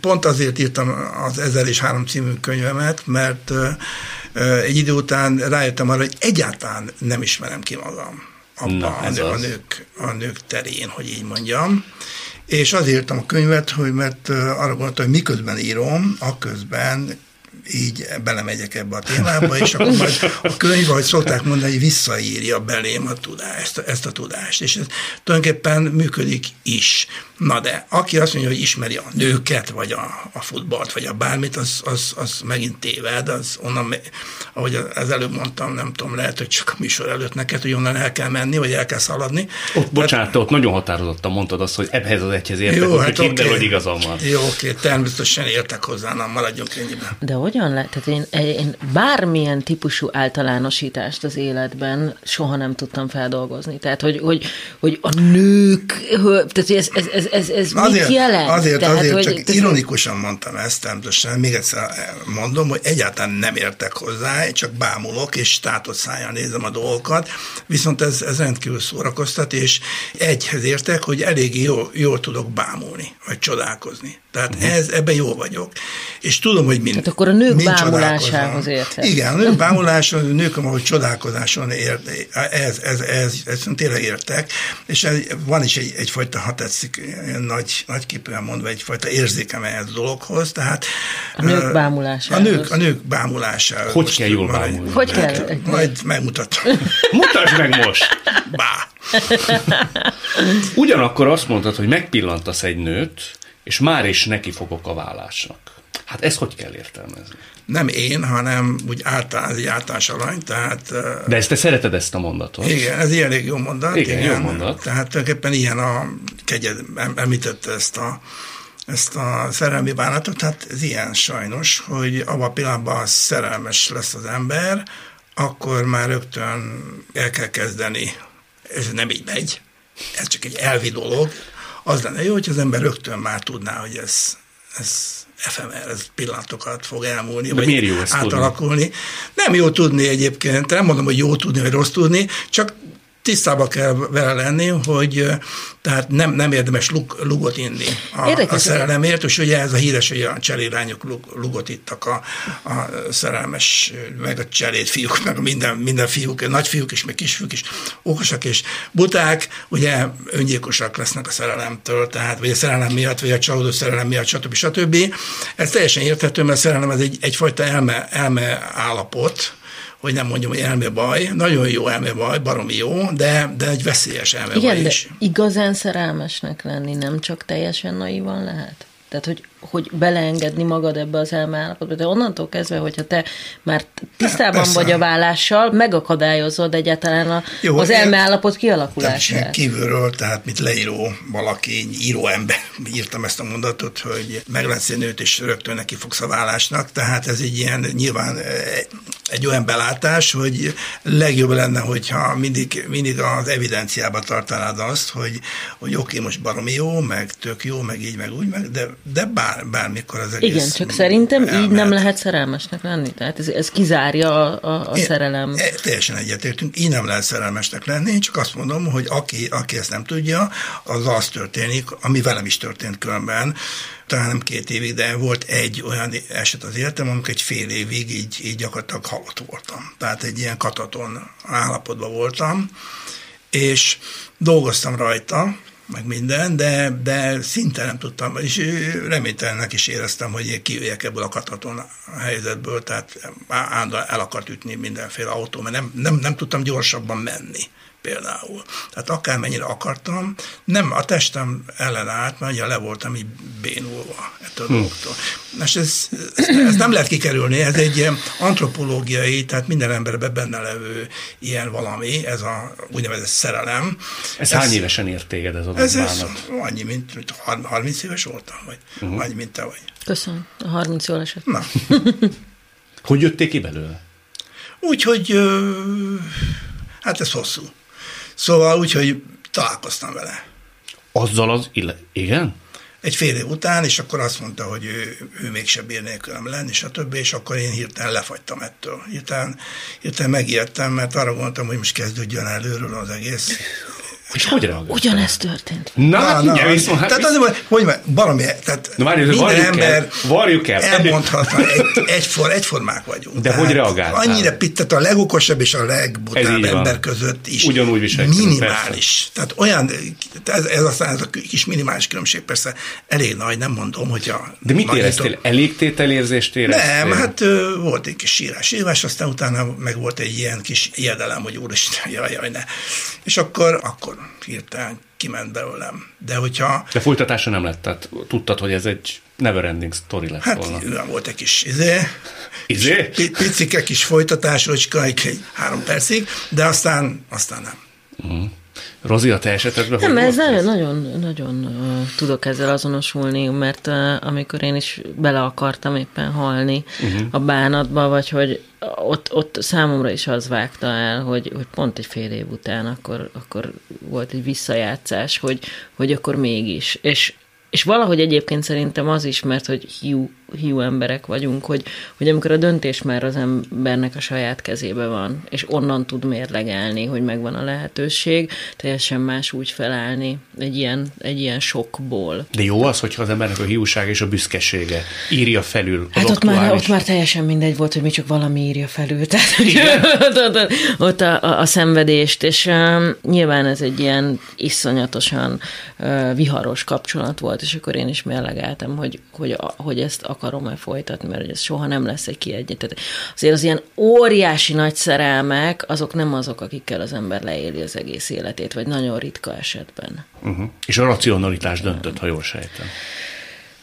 pont azért írtam az Ezer és Három című könyvemet, mert egy idő után rájöttem arra, hogy egyáltalán nem ismerem ki magam abban Na, a, nő, a, nők, a nők terén, hogy így mondjam. És azért írtam a könyvet, hogy mert arra gondoltam, hogy miközben írom, aközben így belemegyek ebbe a témába, és akkor majd a könyv, ahogy szokták mondani, visszaírja belém a tudást, ezt, a, ezt a tudást. És ez tulajdonképpen működik is. Na de, aki azt mondja, hogy ismeri a nőket, vagy a, a futballt, vagy a bármit, az, az, az megint téved, az onnan, ahogy az előbb mondtam, nem tudom, lehet, hogy csak a műsor előtt neked, hogy onnan el kell menni, vagy el kell szaladni. Ott, bocsánat, ott nagyon határozottan mondtad azt, hogy ebhez az egyhez értek, Jó, hát hogy okay. hogy igazam van. Jó, oké, természetesen értek hozzá, nem maradjunk ennyiben. De hogyan lehet? Tehát én, én bármilyen típusú általánosítást az életben soha nem tudtam feldolgozni. Tehát, hogy, hogy, hogy a nők, tehát ez, ez, ez, ez, ez azért, mit jelent? Azért, tehát, azért hogy, csak tehát, ironikusan mondtam ezt, természetesen még egyszer mondom, hogy egyáltalán nem értek hozzá, csak bámulok, és státoszáján nézem a dolgokat, viszont ez, ez rendkívül szórakoztat, és egyhez értek, hogy elég jól, jól tudok bámulni, vagy csodálkozni. Tehát uh-huh. ez, ebben jó vagyok. És tudom, hogy mind. Tehát akkor a nők bámulásához értek. Igen, a nők bámulása, a nők, ahogy csodálkozáson ért, ez, ez, ez, ez, tényleg értek, és ez, van is egy, egyfajta, ha tetszik, nagy, nagy képűen mondva, egyfajta érzékem ehhez a dologhoz, tehát a nők bámulásához. A nők, a nők bámulásához. Hogy kell jól bámulni? Hogy kell? Hát, majd megmutatom. Mutasd meg most! Bá! Ugyanakkor azt mondtad, hogy megpillantasz egy nőt, és már is neki fogok a vállásnak. Hát ezt hogy kell értelmezni? Nem én, hanem úgy általán, egy általános alany, tehát... De ezt te szereted ezt a mondatot? Igen, ez ilyen elég jó mondat. Igen, igen, jó mondat. Tehát tulajdonképpen ilyen a kegyed, említette ezt a ezt a szerelmi bánatot, tehát ez ilyen sajnos, hogy abban a pillanatban szerelmes lesz az ember, akkor már rögtön el kell kezdeni, ez nem így megy, ez csak egy elvi dolog, az lenne jó, hogy az ember rögtön már tudná, hogy ez, ez efemer, pillanatokat fog elmúlni, De vagy jó átalakulni. Tudni? Nem jó tudni egyébként, nem mondom, hogy jó tudni, vagy rossz tudni, csak tisztába kell vele lenni, hogy tehát nem, nem érdemes lug, lugot inni a, a szerelemért, és ugye ez a híres, hogy a cselérányok lug, lugot ittak a, a szerelmes, meg a cselét fiúk, meg minden, minden fiúk, nagy fiúk is, meg kisfiúk is okosak és buták, ugye öngyilkosak lesznek a szerelemtől, tehát vagy a szerelem miatt, vagy a csalódó szerelem miatt, stb. stb. Ez teljesen érthető, mert a szerelem az egy, egyfajta elme, elme állapot, hogy nem mondjam, hogy elmebaj, nagyon jó elmebaj, baromi jó, de, de egy veszélyes elmebaj Igen, is. de igazán szerelmesnek lenni nem csak teljesen naivan lehet? Tehát, hogy, hogy beleengedni magad ebbe az elmeállapotba. De onnantól kezdve, hogyha te már tisztában Persze. vagy a vállással, megakadályozod egyáltalán a, Jó, az elmeállapot kialakulását. kívülről, tehát mint leíró valaki, író ember, írtam ezt a mondatot, hogy meglátsz egy nőt, és rögtön neki fogsz a vállásnak, tehát ez egy ilyen nyilván egy olyan belátás, hogy legjobb lenne, hogyha mindig, mindig az evidenciába tartanád azt, hogy, hogy oké, okay, most baromi jó, meg tök jó, meg így, meg úgy, meg, de, de bár, bármikor az egész Igen, csak szerintem elmehet. így nem lehet szerelmesnek lenni. Tehát ez, ez kizárja a, a, a Én, szerelem. E, teljesen egyetértünk, így nem lehet szerelmesnek lenni, én csak azt mondom, hogy aki, aki ezt nem tudja, az az történik, ami velem is történt különben, talán nem két évig, de volt egy olyan eset az életem, amikor egy fél évig így, így gyakorlatilag halott voltam. Tehát egy ilyen kataton állapotban voltam, és dolgoztam rajta, meg minden, de, de szinte nem tudtam, és reménytelennek is éreztem, hogy én kijöjjek ebből a kataton helyzetből, tehát el akart ütni mindenféle autó, mert nem, nem, nem tudtam gyorsabban menni például. Tehát akármennyire akartam, nem a testem ellenállt, mert ugye le voltam így bénulva ettől hm. a dolgoktól. Most ez, ez, ez, nem lehet kikerülni, ez egy ilyen antropológiai, tehát minden emberben benne levő ilyen valami, ez a úgynevezett szerelem. Ez, ez hány évesen ért téged ez a ez, ez annyi, mint, mint 30 éves voltam, vagy uh-huh. annyi, mint te vagy. Köszönöm, a 30 jól esett. Na. hogy jötték ki belőle? Úgy, hogy hát ez hosszú. Szóval úgy, hogy találkoztam vele. Azzal az, ille- igen? Egy fél év után, és akkor azt mondta, hogy ő, ő mégsem bír nélkülem lenni, és a többi, és akkor én hirtelen lefagytam ettől. Hirtelen, hirtelen megijedtem, mert arra gondoltam, hogy most kezdődjön előről az egész És hogy reagált? Ugyanezt történt. Na, na, na. Hát, na. tehát az, hogy, hogy valami, tehát Na, várj, minden varjuk ember el, varjuk el. elmondhatna, egy, egyfor, egyformák vagyunk. De hogy reagáltál? Annyira pittet a legokosabb és a legbutább van. ember között is. Ugyanúgy viselkedünk, Minimális. Tehát olyan, ez, ez aztán ez a kis minimális különbség persze elég nagy, nem mondom, hogy a De mit éreztél? Elégtételérzést éreztél? nem, hát ö, volt egy kis sírás, írás, aztán utána meg volt egy ilyen kis ijedelem, hogy úristen, jaj, jaj, ne. És akkor, akkor hirtelen kiment belőlem. De hogyha, De folytatása nem lett, tehát tudtad, hogy ez egy never ending story lett hát volna. olyan volt egy kis izé, Izé? pi- picike kis folytatás, egy, egy három percig, de aztán, aztán nem. Rozi, a te esetedben Nem, ez nagyon, nagyon, nagyon uh, tudok ezzel azonosulni, mert uh, amikor én is bele akartam éppen halni uh-huh. a bánatba, vagy hogy ott, ott számomra is az vágta el, hogy, hogy pont egy fél év után akkor, akkor volt egy visszajátszás, hogy, hogy akkor mégis. És, és valahogy egyébként szerintem az is, mert hogy hiú, hiú emberek vagyunk, hogy, hogy amikor a döntés már az embernek a saját kezébe van, és onnan tud mérlegelni, hogy megvan a lehetőség, teljesen más úgy felállni egy ilyen, egy ilyen sokból. De jó az, hogyha az embernek a hiúság és a büszkesége írja felül az Hát ott már, ott már teljesen mindegy volt, hogy mi csak valami írja felül, tehát ott, ott, ott a, a, a szenvedést, és um, nyilván ez egy ilyen iszonyatosan uh, viharos kapcsolat volt, és akkor én is mérlegeltem, hogy, hogy, a, hogy ezt akarom-e folytatni, mert ez soha nem lesz egy kiegyenlített. Azért az ilyen óriási nagy szerelmek, azok nem azok, akikkel az ember leéli az egész életét, vagy nagyon ritka esetben. Uh-huh. És a racionalitás döntött, ha jól sejtem.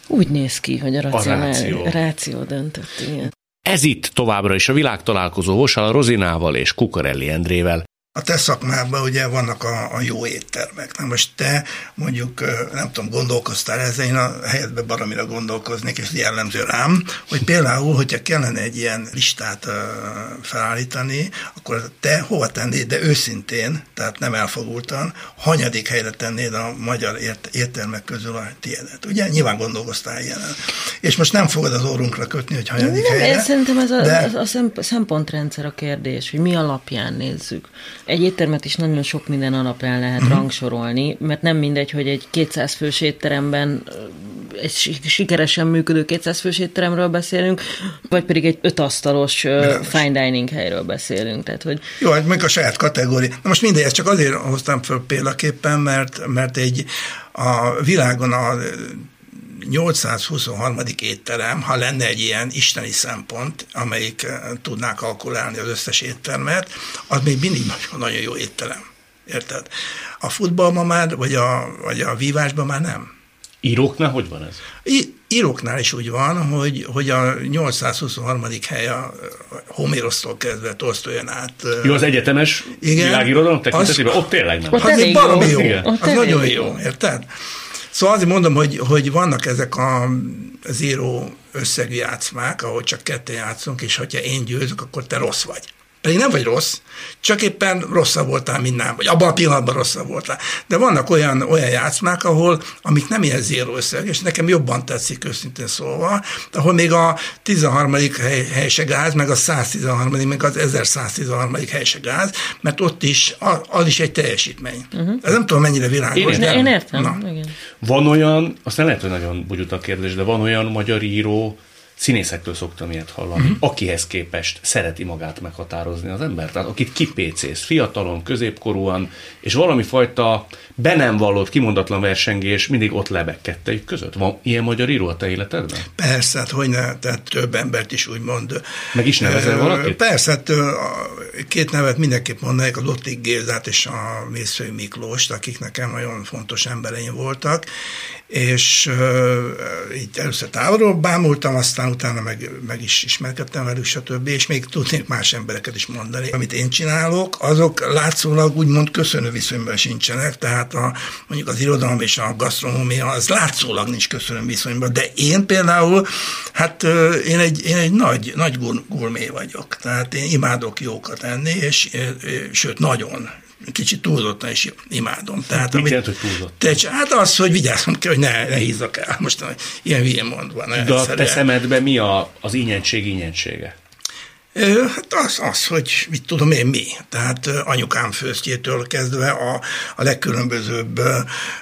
Úgy néz ki, hogy a, racionál, ráció. ráció döntött, igen. Ez itt továbbra is a világtalálkozó Vosal Rozinával és Kukarelli Endrével. A te szakmában ugye vannak a, a jó éttermek. Na most te mondjuk, nem tudom, gondolkoztál ezen, én a helyetben baromira gondolkoznék, és jellemző rám, hogy például, hogyha kellene egy ilyen listát felállítani, akkor te hova tennéd, de őszintén, tehát nem elfogultan, hanyadik helyre tennéd a magyar ért, éttermek közül a tiédet. Ugye? Nyilván gondolkoztál ilyenen. És most nem fogod az órunkra kötni, hogy hanyadik Nem, helyre. én szerintem ez a, de- a szem- szempontrendszer a kérdés, hogy mi alapján nézzük. Egy éttermet is nagyon sok minden alapján lehet uh-huh. rangsorolni, mert nem mindegy, hogy egy 200 fős étteremben egy si- sikeresen működő 200 fős étteremről beszélünk, vagy pedig egy ötasztalos Világos. fine dining helyről beszélünk. Tehát, hogy Jó, hát meg a saját kategória. Na most mindegy, ezt csak azért hoztam föl példaképpen, mert, mert egy a világon a 823. étterem, ha lenne egy ilyen isteni szempont, amelyik eh, tudná kalkulálni az összes éttermet, az még mindig nagyon, nagyon jó étterem. Érted? A futballban már, vagy a, vagy a vívásban már nem. Íróknál hogy van ez? I- íróknál is úgy van, hogy, hogy a 823. hely a Homérosztól kezdve Tolsztolyon át. eh, Jó, az egyetemes Igen. világirodalom tekintetében, ott tényleg nem. Ott az még baromi jó. jó. Igen. Ott Az nagyon jó. jó, érted? Szóval azért mondom, hogy, hogy vannak ezek a zéró összegű játszmák, ahol csak ketten játszunk, és hogyha én győzök, akkor te rossz vagy. Pedig nem vagy rossz, csak éppen rosszabb voltál, mint nem, vagy abban a pillanatban rosszabb voltál. De vannak olyan, olyan játszmák, ahol, amik nem ilyen zéró összeg, és nekem jobban tetszik őszintén szólva, ahol még a 13. hely, hely se gáz, meg a 113. meg az 1113. hely se gáz, mert ott is, az is egy teljesítmény. Uh-huh. Ez nem tudom, mennyire világos. Én de én értem. Na. Igen. Van olyan, aztán lehet, hogy nagyon bugyut a kérdés, de van olyan magyar író, színészektől szoktam ilyet hallani, uh-huh. akihez képest szereti magát meghatározni az ember. Tehát akit kipécész, fiatalon, középkorúan, és valami fajta be nem vallott, kimondatlan versengés mindig ott lebeg kettejük között. Van ilyen magyar író a te életedben? Persze, hát hogy ne, tehát több embert is úgy mond. Meg is nevezel valakit? Persze, hát két nevet mindenképp mondanék, a Lottik Gézát és a Mészfő Miklóst, akik nekem nagyon fontos embereim voltak, és ö, így először távolról bámultam, aztán utána meg, meg is ismerkedtem velük, stb. És még tudnék más embereket is mondani. Amit én csinálok, azok látszólag úgymond köszönő viszonyban sincsenek, tehát a, mondjuk az irodalom és a gasztronómia az látszólag nincs köszönő viszonyban, de én például, hát ö, én egy, én egy nagy, nagy gur- gurmé vagyok, tehát én imádok jókat enni, és ö, sőt, nagyon kicsit túlzottan is imádom. Tehát, Mit jelent, hogy túlzott? Te, hát az, hogy vigyázzam kell, hogy ne, ne hízzak el. Most ilyen hülyén mondva. De a te szemedben mi a, az ínyentség ínyensége? Hát az, az, hogy mit tudom én mi. Tehát anyukám főztjétől kezdve a, a legkülönbözőbb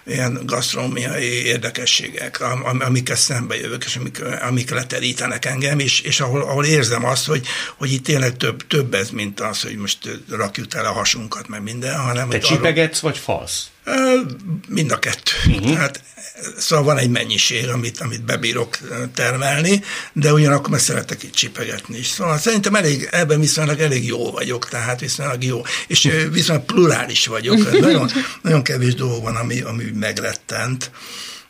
ilyen gasztronómiai érdekességek, amikkel szembe jövök, és amik, amik leterítenek engem, és, és ahol, ahol érzem azt, hogy, hogy itt tényleg több, több ez, mint az, hogy most rakjuk el a hasunkat, meg minden, hanem... Te csipegetsz, arról... vagy falsz? Mind a kettő. Uh-huh. Tehát Szóval van egy mennyiség, amit, amit bebírok termelni, de ugyanakkor meg szeretek itt csipegetni is. Szóval szerintem elég, ebben viszonylag elég jó vagyok, tehát viszonylag jó. És viszonylag plurális vagyok. Nagyon, nagyon kevés dolog van, ami, ami megrettent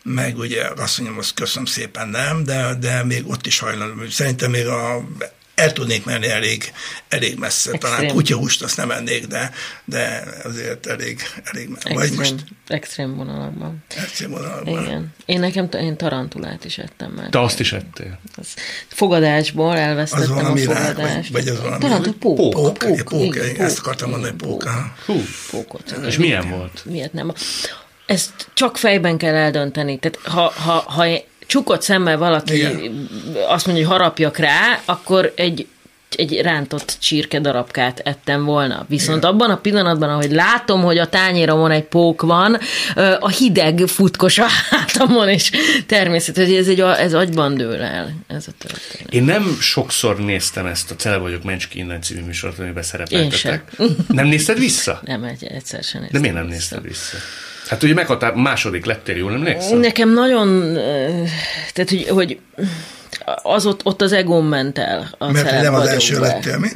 meg ugye azt mondjam, azt köszönöm szépen nem, de, de még ott is hajlandó. Szerintem még a el tudnék menni elég, elég messze. Extrém. Talán kutyahúst azt nem ennék, de, de azért elég, elég extrém, vagy most... Extrém vonalakban. Extrém vonalakban. Igen. Én nekem én tarantulát is ettem már. Te azt is ettél? Az fogadásból elvesztettem az valami a fogadást. Rák, vagy, vagy az valami... Tarantul, pók. Pók, pók, pók, pók, pók, pók ezt akartam mondani, pók. Hú, pókot. És milyen volt? Miért nem? Ezt csak fejben kell eldönteni. Tehát ha, ha, ha csukott szemmel valaki Igen. azt mondja, hogy harapjak rá, akkor egy egy rántott csirke darabkát ettem volna. Viszont Igen. abban a pillanatban, ahogy látom, hogy a tányéromon egy pók van, a hideg futkos a hátamon, és természetesen ez, egy, ez agyban dől el. Ez a történet. Én nem sokszor néztem ezt a Cele vagyok Mencski innen című műsort, amiben szerepeltetek. Nem nézted vissza? Nem, egy, egyszer sem néztem De miért nem nézted vissza? Hát ugye meghatár, második lettél, jól emlékszem? Nekem nagyon, tehát hogy, hogy az ott, ott az egóm ment el. A Mert nem az első lettél, mi?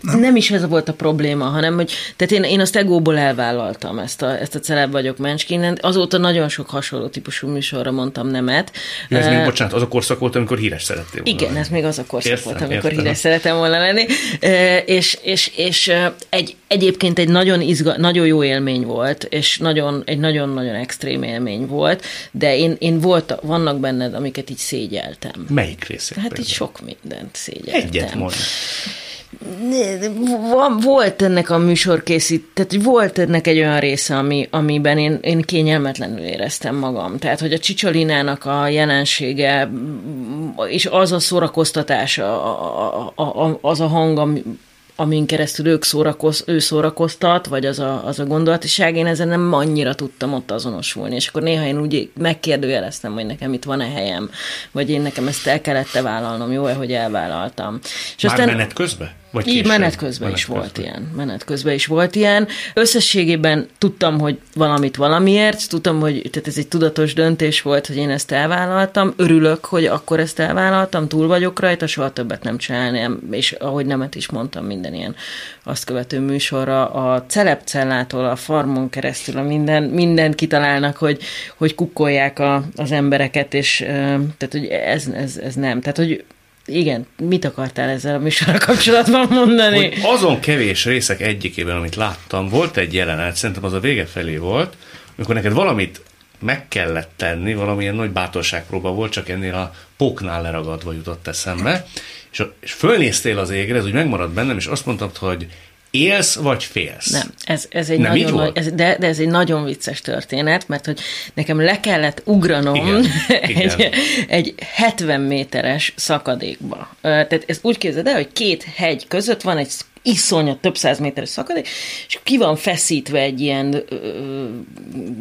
Nem. nem is ez volt a probléma, hanem hogy tehát én, én azt egóból elvállaltam ezt a, ezt a celeb vagyok menskinen. Azóta nagyon sok hasonló típusú műsorra mondtam nemet. Ja, ez uh, még, bocsánat, az a korszak volt, amikor híres szerettél volna. Igen, ez még az a korszak értem, volt, amikor értem. híres szerettem volna lenni. Uh, és, és, és egy, egyébként egy nagyon, izga, nagyon jó élmény volt, és nagyon, egy nagyon-nagyon extrém élmény volt, de én, én volt, vannak benned, amiket így szégyeltem. Melyik részét? Hát például? így sok mindent szégyeltem. Egyet mondj. Volt ennek a műsorkészít, tehát volt ennek egy olyan része, ami, amiben én, én kényelmetlenül éreztem magam. Tehát, hogy a Csicsolinának a jelensége, és az a szórakoztatás, a, a, a, az a hang, amin keresztül ők szórakoz, ő szórakoztat, vagy az a, az a gondolatiság, én ezen nem annyira tudtam ott azonosulni, és akkor néha én úgy megkérdőjeleztem, hogy nekem itt van-e helyem, vagy én nekem ezt el kellett vállalnom, jó-e, hogy elvállaltam. És Már aztán, menet közben? Vagy így menet közben menet is közben. volt ilyen. Menet közben is volt ilyen. Összességében tudtam, hogy valamit valamiért, tudtam, hogy tehát ez egy tudatos döntés volt, hogy én ezt elvállaltam. Örülök, hogy akkor ezt elvállaltam, túl vagyok rajta, soha többet nem csinálni, és ahogy nemet is mondtam, minden ilyen azt követő műsorra, a celepcellától a farmon keresztül a minden, mindent kitalálnak, hogy, hogy kukkolják a, az embereket, és tehát, hogy ez, ez, ez nem. Tehát, hogy igen, mit akartál ezzel a műsorral kapcsolatban mondani? Hogy azon kevés részek egyikében, amit láttam, volt egy jelenet, szerintem az a vége felé volt, amikor neked valamit meg kellett tenni, valamilyen nagy bátorságpróba volt, csak ennél a póknál leragadva jutott eszembe, és, és fölnéztél az égre, ez úgy megmaradt bennem, és azt mondtad, hogy Élsz vagy félsz? Nem, ez, ez egy Nem nagyon, nagy, ez, de, de ez egy nagyon vicces történet, mert hogy nekem le kellett ugranom igen, egy, igen. egy 70 méteres szakadékba. Tehát ez úgy képzeld el, hogy két hegy között van egy iszonyat több száz méteres szakadék, és ki van feszítve egy ilyen ö,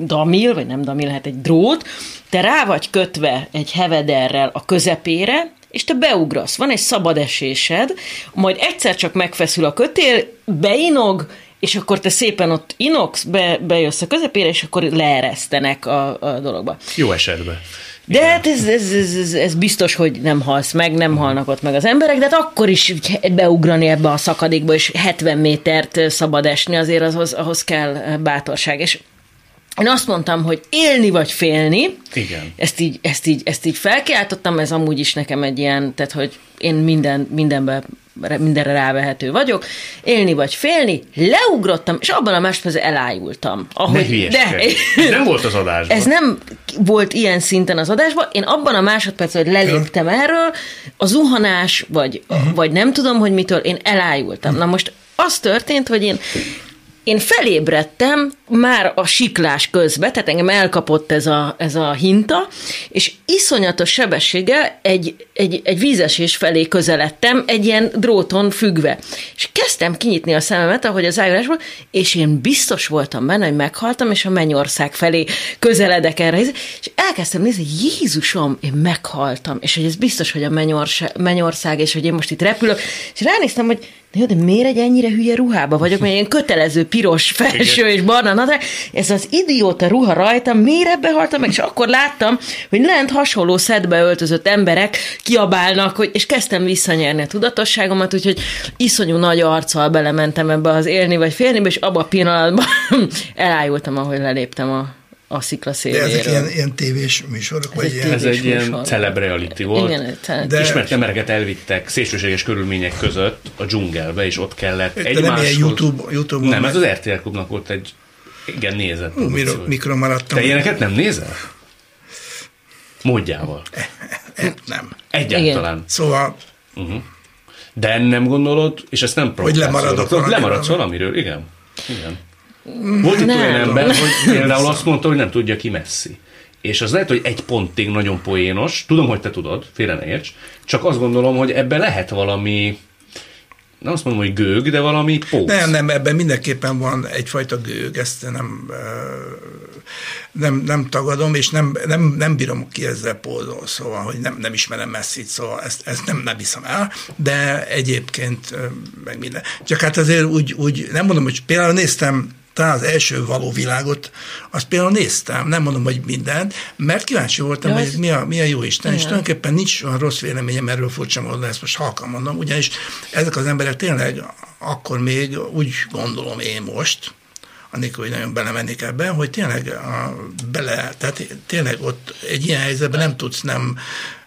damil, vagy nem damil, lehet egy drót, te rá vagy kötve egy hevederrel a közepére, és te beugrasz. Van egy szabad esésed, majd egyszer csak megfeszül a kötél, beinog, és akkor te szépen ott inoksz, be, bejössz a közepére, és akkor leeresztenek a, a dologba. Jó esetben. De Igen. hát ez, ez, ez, ez, ez biztos, hogy nem halsz meg, nem halnak ott meg az emberek, de hát akkor is beugrani ebbe a szakadékba, és 70 métert szabad esni, azért ahhoz, ahhoz kell bátorság. És én azt mondtam, hogy élni vagy félni. Igen. Ezt így, ezt így, ezt így felkiáltottam, ez amúgy is nekem egy ilyen, tehát hogy én minden, mindenbe mindenre rávehető vagyok, élni vagy félni, leugrottam, és abban a másodpercben elájultam. Ahogy, de, ez nem volt az adásban. Ez nem volt ilyen szinten az adásban. Én abban a másodpercben, hogy leléptem erről, a zuhanás, vagy, uh-huh. vagy nem tudom, hogy mitől, én elájultam. Na most az történt, hogy én én felébredtem már a siklás közben, tehát engem elkapott ez a, ez a hinta, és iszonyatos sebességgel egy, egy, egy vízesés felé közeledtem, egy ilyen dróton függve. És kezdtem kinyitni a szememet, ahogy az ájulásból, és én biztos voltam benne, hogy meghaltam, és a mennyország felé közeledek erre. És elkezdtem nézni, Jézusom, én meghaltam, és hogy ez biztos, hogy a mennyország, és hogy én most itt repülök, és ránéztem, hogy jó, de miért egy ennyire hülye ruhába vagyok, mert ilyen kötelező piros felső Igen. és barna nadrág, ez az idióta ruha rajtam, miért ebbe haltam meg, és akkor láttam, hogy lent hasonló szedbe öltözött emberek kiabálnak, hogy, és kezdtem visszanyerni a tudatosságomat, úgyhogy iszonyú nagy arccal belementem ebbe az élni vagy félni, és abban a pillanatban elájultam, ahogy leléptem a a szikla széléről. De ezek ilyen, ilyen tévés műsorok? Ez vagy egy, ilyen... ez egy ilyen celeb reality volt. Igen. De... Ismert embereket elvittek szélsőséges körülmények között a dzsungelbe, és ott kellett egy nem ilyen YouTube, YouTube Nem, ez az RTL klubnak volt egy igen nézett. Hú, mikor, mikor maradtam. Te ilyeneket nem nézel? Módjával. E, e, nem. Egyáltalán. Igen. Szóval uh-huh. De nem gondolod, és ezt nem Hogy lemaradok valamiről. Lemaradsz valamiről, igen. Igen. Volt itt olyan ember, hogy például azt mondta, hogy nem tudja ki messzi. És az lehet, hogy egy pontig nagyon poénos, tudom, hogy te tudod, félre ne érts, csak azt gondolom, hogy ebbe lehet valami, nem azt mondom, hogy gőg, de valami póc. Nem, nem, ebben mindenképpen van egyfajta gőg, ezt nem, nem, nem tagadom, és nem, nem, nem bírom ki ezzel pózol, szóval, hogy nem, nem ismerem messzit, szóval ezt, ezt nem, nem hiszem el, de egyébként meg minden. Csak hát azért úgy, úgy nem mondom, hogy például néztem talán az első való világot, azt például néztem, nem mondom, hogy mindent, mert kíváncsi voltam, ja, hogy mi a, mi a jó Isten, és tulajdonképpen nincs olyan rossz véleményem erről furcsa módon, ezt most halkan mondom, ugyanis ezek az emberek tényleg akkor még úgy gondolom én most, anélkül, hogy nagyon belemennék ebben, hogy tényleg a, bele, tehát tényleg ott egy ilyen helyzetben nem tudsz nem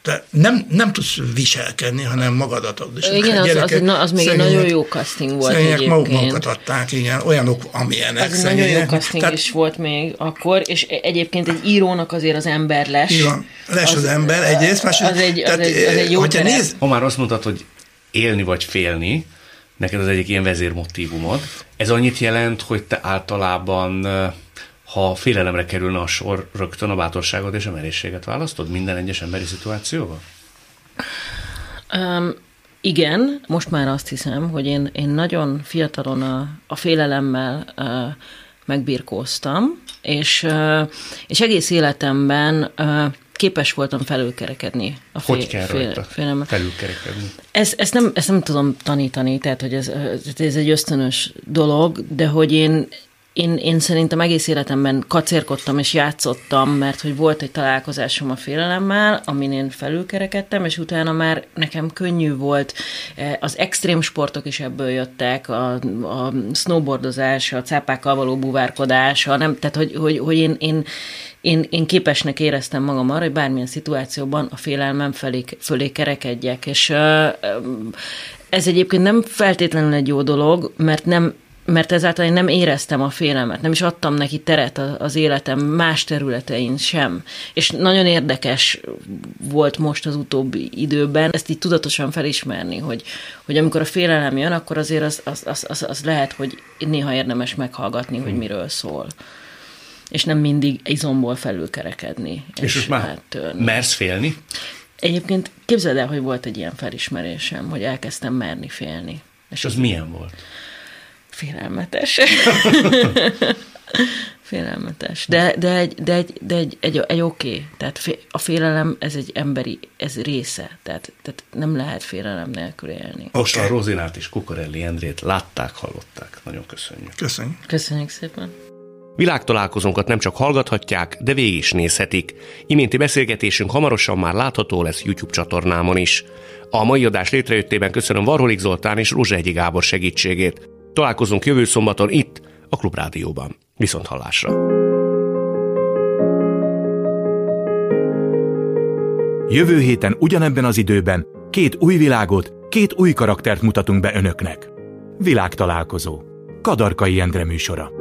te nem, nem tudsz viselkedni, hanem magadat ad. Igen, az, gyerekek, az, az még egy nagyon jó casting volt egyébként. magukat adták, igen, olyanok, amilyenek. Az nagyon jó casting Tehát, is volt még akkor, és egyébként egy írónak azért az ember les. Igen, les az, az ember egyrészt, másrészt. Az egy, az egy, az egy jó néz, Ha már azt mondtad, hogy élni vagy félni, neked az egyik ilyen vezérmotívumod. Ez annyit jelent, hogy te általában ha félelemre kerülne a sor, rögtön a bátorságot és a merészséget választod minden egyes emberi szituációban? Um, igen, most már azt hiszem, hogy én, én nagyon fiatalon a, a félelemmel uh, megbirkóztam, és, uh, és egész életemben uh, képes voltam felülkerekedni. A fél, hogy kell fél, rajta félelemmel. felülkerekedni? Ez, ezt, nem, ezt nem tudom tanítani, tehát hogy ez, ez egy ösztönös dolog, de hogy én én, én szerintem egész életemben kacérkodtam és játszottam, mert hogy volt egy találkozásom a félelemmel, amin én felülkerekedtem, és utána már nekem könnyű volt. E, az extrém sportok is ebből jöttek, a, a snowboardozás, a cápákkal való buvárkodás, a nem, tehát hogy, hogy, hogy én, én, én, én képesnek éreztem magam arra, hogy bármilyen szituációban a félelmem felé, fölé kerekedjek, és ez egyébként nem feltétlenül egy jó dolog, mert nem mert ezáltal én nem éreztem a félelmet, nem is adtam neki teret az életem más területein sem. És nagyon érdekes volt most az utóbbi időben ezt így tudatosan felismerni, hogy, hogy amikor a félelem jön, akkor azért az, az, az, az, az lehet, hogy néha érdemes meghallgatni, hogy miről szól és nem mindig izomból felülkerekedni. És, és már mersz félni? Egyébként képzeld el, hogy volt egy ilyen felismerésem, hogy elkezdtem merni félni. És az milyen volt? Félelmetes. Félelmetes. De, de, egy, de, egy, de egy, egy, egy oké. Okay. Tehát a félelem, ez egy emberi, ez része. Tehát, tehát nem lehet félelem nélkül élni. Most a Rozinát és Kukorelli Endrét látták, hallották. Nagyon köszönjük. Köszönjük. Köszönjük szépen. Világtalálkozónkat nem csak hallgathatják, de végig is nézhetik. Iménti beszélgetésünk hamarosan már látható lesz YouTube csatornámon is. A mai adás létrejöttében köszönöm Varholik Zoltán és Egyi Gábor segítségét. Találkozunk jövő szombaton itt, a Klubrádióban. Viszont hallásra! Jövő héten ugyanebben az időben két új világot, két új karaktert mutatunk be önöknek. Világtalálkozó. Kadarkai Endre műsora.